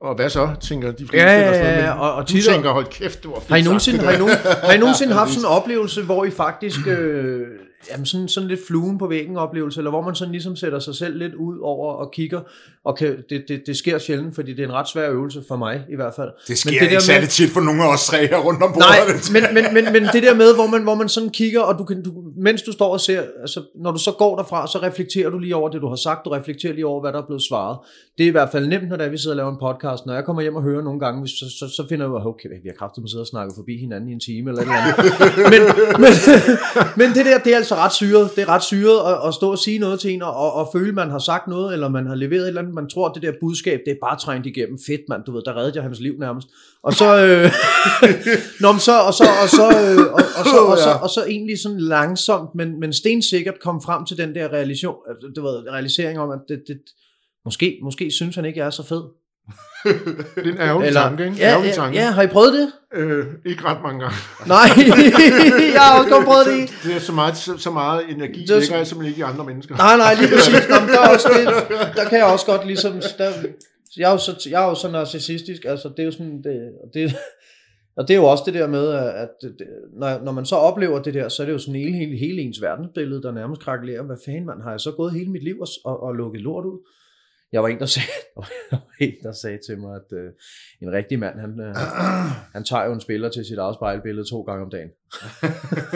S4: Og hvad så, tænker de fleste?
S5: Ja, ja, ja,
S4: men
S5: og- og
S4: du
S5: tit-
S4: tænker, hold kæft, det var fedt
S5: Har I nogensinde, har I, nogen, har I nogensinde haft sådan en oplevelse, hvor I faktisk, øh, jamen sådan, sådan lidt fluen på væggen oplevelse, eller hvor man sådan ligesom sætter sig selv lidt ud over og kigger, og kan, det, det, det sker sjældent, fordi det er en ret svær øvelse for mig i hvert fald.
S3: Det sker
S5: Men
S3: det ikke
S5: der
S3: særlig tit for nogle af os tre her rundt om bordet.
S5: Nej, men, men, men, men det der med, hvor man, hvor man sådan kigger, og du kan, du, mens du står og ser, altså, når du så går derfra, så reflekterer du lige over det, du har sagt, du reflekterer lige over, hvad der er blevet svaret. Det er i hvert fald nemt, når det er, vi sidder og laver en podcast. Når jeg kommer hjem og hører nogle gange, så, så, så finder jeg ud af, okay, vi har kraftigt med sidde og snakke forbi hinanden i en time, eller et eller andet. men, men, men det der, det er altså ret syret. Det er ret syret at, at stå og sige noget til en, og, og, og føle, man har sagt noget, eller man har leveret et eller andet. Man tror, at det der budskab, det er bare trængt igennem. Fedt, mand, du ved, der reddede jeg hans liv nærmest. Og så, øh, Nå, men så, og så, og så, øh, og, og, så, og, så, og så egentlig sådan langsomt, men, men stensikkert kom frem til den der realisation, altså, du ved, realisering om, at det, det, måske, måske synes han ikke, jeg er så fed.
S4: Det er en ærgerlig
S5: Eller,
S4: tanke, ikke?
S5: ja, ja,
S4: tanke.
S5: ja, har I prøvet det?
S4: Øh, ikke ret mange gange.
S5: Nej, jeg har også godt prøvet det. i.
S4: Det er så meget, så, så meget energi,
S5: Det
S4: det
S5: er-
S4: ligger jeg simpelthen ikke i andre mennesker.
S5: Nej, nej, lige præcis. Nå, der, er også det, der kan jeg også godt ligesom... Der, jeg, er jo så, jeg er jo så narcissistisk, altså det er jo sådan... Det, det, og det er jo også det der med, at når, når man så oplever det der, så er det jo sådan hele, hele, hele ens verdensbillede, der nærmest krakelerer. Hvad fanden, man har jeg så gået hele mit liv og, og, og lukket lort ud? Jeg var en, der sagde, der en, der sagde til mig, at øh, en rigtig mand, han, øh, han tager jo en spiller til sit eget spejlbillede to gange om dagen.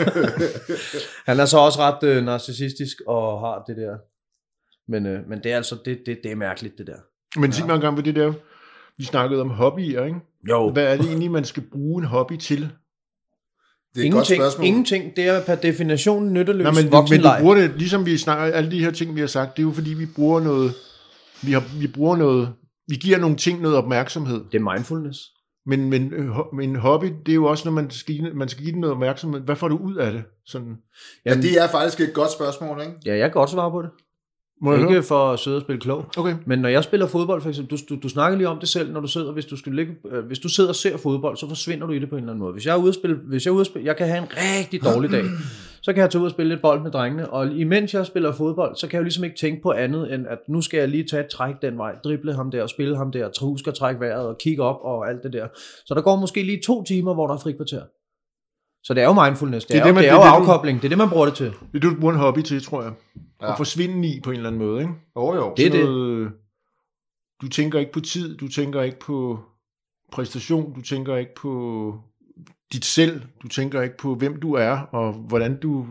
S5: han er så også ret øh, narcissistisk og har det der. Men, øh, men det er altså, det, det, det er mærkeligt, det der.
S4: Men sig mig engang, hvad det der, vi snakkede om hobbyer, ikke?
S5: Jo.
S4: Hvad er det egentlig, man skal bruge en hobby til?
S3: Det er et godt
S5: Ingenting,
S3: spørgsmål.
S5: ingenting, det er per definition nytteløs
S4: Nej, men, men du bruger det, ligesom vi snakker, alle de her ting, vi har sagt, det er jo fordi, vi bruger noget, vi, har, vi bruger noget, vi giver nogle ting noget opmærksomhed.
S5: Det er mindfulness.
S4: Men, men, en hobby, det er jo også, når man skal, give- man skal give den noget opmærksomhed. Hvad får du ud af det? Sådan,
S3: Ja, det er faktisk et godt spørgsmål, ikke?
S5: Ja, jeg kan godt svare på det.
S4: Må jeg
S5: Ikke
S4: høre?
S5: for at sidde og spille klog.
S4: Okay.
S5: Men når jeg spiller fodbold, for eksempel, du, du, du snakker lige om det selv, når du sidder, hvis du, skal ligge, øh, hvis du sidder og ser fodbold, så forsvinder du i det på en eller anden måde. Hvis jeg er ude at spille, hvis jeg er ude at spille, jeg kan have en rigtig dårlig dag, så kan jeg tage ud og spille lidt bold med drengene, og imens jeg spiller fodbold, så kan jeg jo ligesom ikke tænke på andet, end at nu skal jeg lige tage et træk den vej, drible ham der, og spille ham der, tro skal trække vejret, og kigge op og alt det der. Så der går måske lige to timer, hvor der er frikvarter. Så det er jo mindfulness, det,
S4: Det er det, man-
S5: det er
S4: det
S5: jo
S4: det,
S5: afkobling, det er det, man bruger det til.
S4: Det er det, du bruger en hobby til, tror jeg. Ja. At forsvinde i på en eller anden måde, ikke?
S3: Jo, jo.
S5: Det er det.
S4: Noget, du tænker ikke på tid, du tænker ikke på præstation, du tænker ikke på dit selv, du tænker ikke på, hvem du er, og hvordan du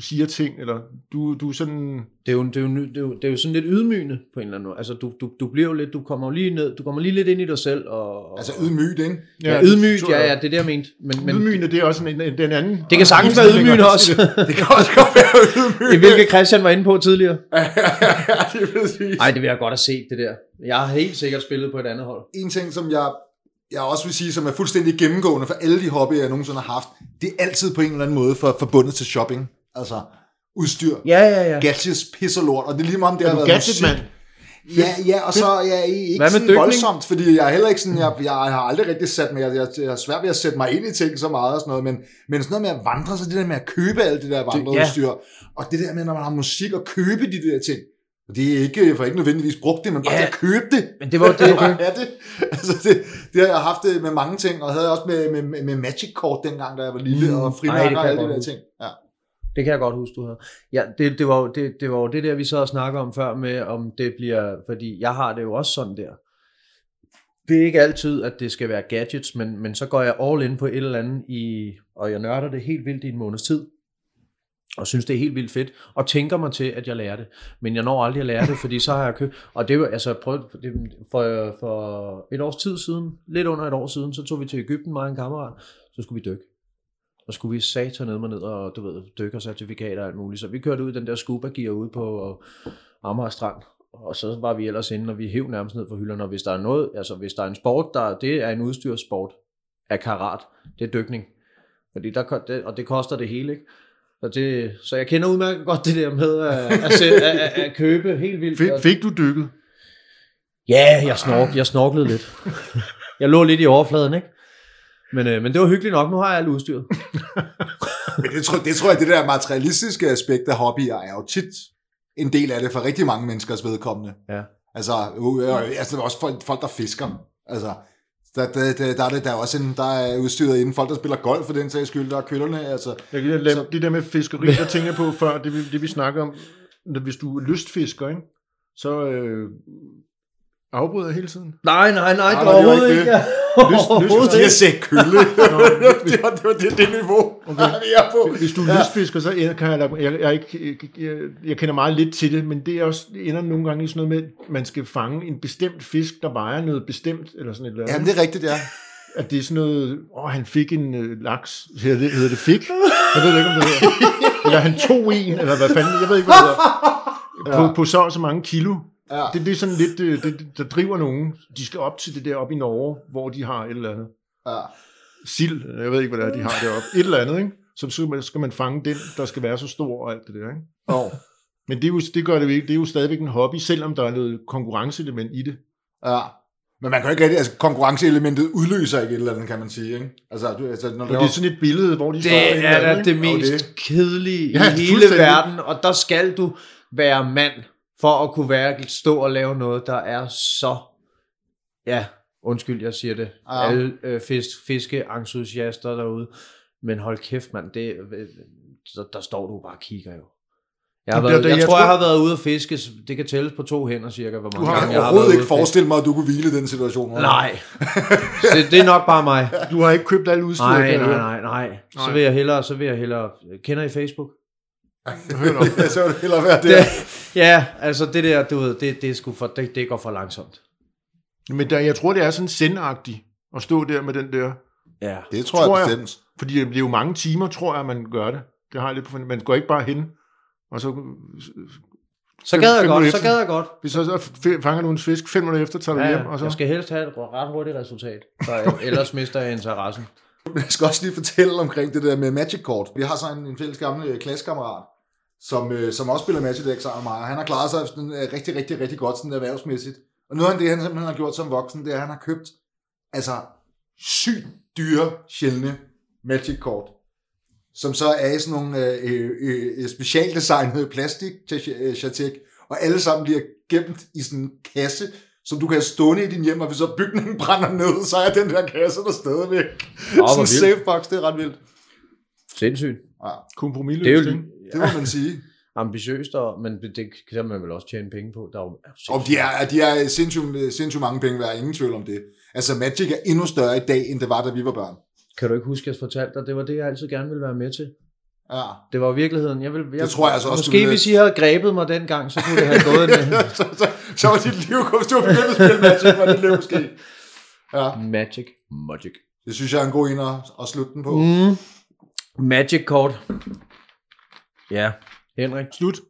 S4: siger ting, eller du, du er sådan...
S5: Det er, jo, det, er jo, det, er jo, det er jo sådan lidt ydmygende på en eller anden måde. Altså, du, du, du bliver jo lidt, du kommer jo lige ned, du kommer lige lidt ind i dig selv. Og, og,
S3: Altså ydmygt, ikke?
S5: ja, ydmygt,
S4: tror
S5: ja, ja, det er det, jeg mente. Men, men
S4: Ydmygende, det er også en, en, den anden...
S5: det kan sagtens være ydmygende også.
S3: Det kan også godt være ydmygt.
S5: det hvilket Christian var inde på tidligere.
S3: ja, det er præcis.
S5: Nej, det vil jeg godt have set, det der. Jeg har helt sikkert spillet på et andet hold.
S3: En ting, som jeg, jeg også vil sige, som er fuldstændig gennemgående for alle de hobbyer, jeg nogensinde har haft, det er altid på en eller anden måde for, forbundet til shopping. Altså udstyr,
S5: Ja, ja, ja.
S3: gadgets, pis og lort, og det er lige meget om det
S4: Er
S3: har været
S4: gadget, mand?
S3: Ja, ja, og så jeg ikke
S5: Hvad med
S3: sådan
S5: dykning?
S3: voldsomt, fordi jeg er heller ikke sådan, jeg, jeg har aldrig rigtig sat mig, jeg, jeg, jeg er svært ved at sætte mig ind i ting så meget og sådan noget, men, men sådan noget med at vandre, så det der med at købe alt det der vandreudstyr, og det der med, når man har musik, og købe de der ting, og det er ikke, for ikke nødvendigvis brugt det, men bare
S5: Ja.
S3: at købe det.
S5: Men det var det.
S3: ja, det, altså det, det har jeg haft det med mange ting, og havde også med, med, med, Magic-kort dengang, da jeg var lille,
S5: Mm.
S3: og frimærker og alle de der ting. Ja.
S5: Det kan jeg godt huske, du havde. Ja, det, det, var, jo- det, det var jo det der, vi så og snakker om før med, om det bliver, fordi jeg har det jo også sådan der. Det er ikke altid, at det skal være gadgets, men, men så går jeg all in på et eller andet, i, og jeg nørder det helt vildt i en måneds tid, og synes, det er helt vildt fedt, og tænker mig til, at jeg lærer det. Men jeg når aldrig at lære det, fordi så har jeg købt, og det var, altså, prøv, det, for, for et års tid siden, lidt under et år siden, så tog vi til Ægypten, mig og en kammerat, så skulle vi dykke. Og skulle vi satan ned med ned og, du ved, dykkercertifikater og alt muligt. Så vi kørte ud i den der scuba gear ude på Amager Strand. Og så var vi ellers inde, og vi hæv nærmest ned for hylderne. Og hvis der er noget, altså hvis der er en sport, der, det er en udstyrssport af karat, det er dykning. Fordi der, det, og det koster det hele, ikke? Så, det, så jeg kender udmærket godt det der med at, at, at, at, at købe helt vildt.
S4: Fik, fik du dykket?
S5: Ja, jeg, snork, jeg snorklede lidt. Jeg lå lidt i overfladen, ikke? Men, øh, men det var hyggeligt nok. Nu har jeg alt udstyret.
S3: Men det tror, det tror jeg, det der materialistiske aspekt af hobbyer er jo tit en del af det for rigtig mange menneskers vedkommende.
S5: Ja.
S3: Altså, øh, øh, altså også folk, folk, der fisker. Altså, der, der, der, der, er det, der er også en, der er udstyret inden folk, der spiller golf for den sags skyld, der er køllerne. Altså,
S4: Jeg kan lade,
S3: Så-
S4: det der med fiskeri, der tænker på før, det, vi- det vi snakker om, når, hvis du er lystfisker, ikke? så øh, afbryder jeg hele tiden.
S5: Nej, nej, nej, det var overhovedet
S3: ikke det.
S5: Overhovedet
S3: de har
S5: ikke.
S3: set kølle. det, var, det var det, det niveau, okay. vi er på.
S4: Hvis du er ja. lystfisker, så ender- kan jeg, jeg, jeg, ikke, jeg, jeg kender meget lidt til det, men det er også, ender nogle gange i sådan noget med, at man skal fange en bestemt fisk, der vejer noget bestemt, eller sådan et eller andet.
S3: Jamen, det er rigtigt, ja.
S4: At det er sådan noget, åh, han fik en øh, laks, hedder det, hedder det fik? Jeg ved ikke, om det hedder. Eller han tog en, eller hvad fanden, jeg ved ikke, hvad det hedder. På, på så og så mange kilo.
S3: Ja.
S4: Det, det er sådan lidt, øh, det, der driver nogen. De skal op til det der op i Norge, hvor de har et eller andet.
S3: ja.
S4: Sild, jeg ved ikke, hvad det er, de har deroppe. Et eller andet, ikke? Så skal man, skal man fange den, der skal være så stor og alt det der, ikke?
S3: Oh.
S4: Men det, er jo, det gør det jo ikke. Det er jo stadigvæk en hobby, selvom der er noget konkurrenceelement i det.
S3: ja. Men man kan jo ikke rigtig, altså konkurrenceelementet udløser ikke et eller andet, kan man sige, ikke? Altså, du, altså når
S4: Og det er sådan et billede, hvor de
S5: Det
S4: står
S5: er
S4: hinanden,
S5: da det mest
S3: det-
S5: kedelige
S4: Ja,
S5: i hele verden, og der skal du være mand for at kunne være, stå og lave noget, der er så, ja, undskyld, jeg siger det,
S3: Ja.
S5: alle øh, fisk, fiskeentusiaster derude, men hold kæft, mand, det, øh, der, der står du bare og kigger jo. Jeg, har
S4: Det-
S5: været,
S4: det-
S5: jeg,
S4: jeg
S5: tror, jeg har været ude at fiske, det kan tælles på to hænder cirka, hvor mange gange
S3: kan
S5: jeg har
S3: overhovedet ikke
S5: at fiske.
S3: forestille mig, at du kunne hvile i den situation.
S5: Nej, det, det er nok bare mig.
S4: Du har ikke købt alle udstyret.
S5: Nej, nej, nej, nej. Så vil jeg hellere, så vil jeg hellere, kender I Facebook?
S3: Så vil det hellere være det.
S5: Det, ja, altså det der, du ved, det, det, er sgu for, det, det går for langsomt.
S4: Men der, jeg tror, det er sådan sendagtigt at stå der med den der.
S5: Ja.
S3: Det tror,
S4: Tror
S3: jeg
S4: jeg.
S3: bestemt.
S4: Fordi det bliver jo mange timer, tror jeg, man gør det. Det har jeg lidt på. Man går ikke bare hen, og så...
S5: Så gad jeg godt,
S4: minutter
S5: så gad jeg godt.
S4: Hvis så, så fanger du en fisk, fem minutter efter tager du
S5: Ja,
S4: hjem, og så...
S5: Jeg skal helst have et ret hurtigt resultat, så jeg, ellers mister jeg interessen.
S3: Men jeg skal også lige fortælle omkring det der med Magic Kort. Vi har så en, en fælles gammel øh, klassekammerat, som, øh, som også spiller Magic Deck sammen med mig, og han har klaret sig sådan, øh, rigtig, rigtig, rigtig godt sådan erhvervsmæssigt. Og noget af det, han simpelthen har gjort som voksen, det er, at han har købt altså sygt dyre, sjældne Magic-kort, som så er i sådan nogle øh, øh, øh, øh specialdesignede plastik til chatek, øh, og alle sammen bliver gemt i sådan en kasse, som du kan have stående i din hjem, og hvis så bygningen brænder ned, så er den der kasse der stadigvæk.
S5: hvor
S3: sådan en safe box, det er ret vildt.
S5: Sindssygt.
S3: Ja,
S4: Kompromisløst,
S5: Det er jo
S3: det må man sige.
S5: ambitiøst, og, men det, det kan man vel også tjene penge på. Der er jo,
S3: Og de er, de er sindssygt, sindssygt mange penge værd, ingen tvivl om det. Altså Magic er endnu større i dag, end det var, da vi var børn.
S5: Kan du ikke huske, at jeg fortalte dig, det var det, jeg altid gerne ville være med til.
S3: Ja.
S5: Det var virkeligheden. Jeg vil, jeg,
S3: Det tror jeg altså også,
S5: Måske hvis I havde grebet mig dengang, så kunne det have gået en
S3: så, så, så var dit liv, hvis du var begyndt at spille Magic, var det liv måske. Ja,
S5: Magic. Magic.
S3: det synes jeg er en god en at, at slutte den på.
S5: Mm. Magic kort. Ja, Henrik.
S4: Slut.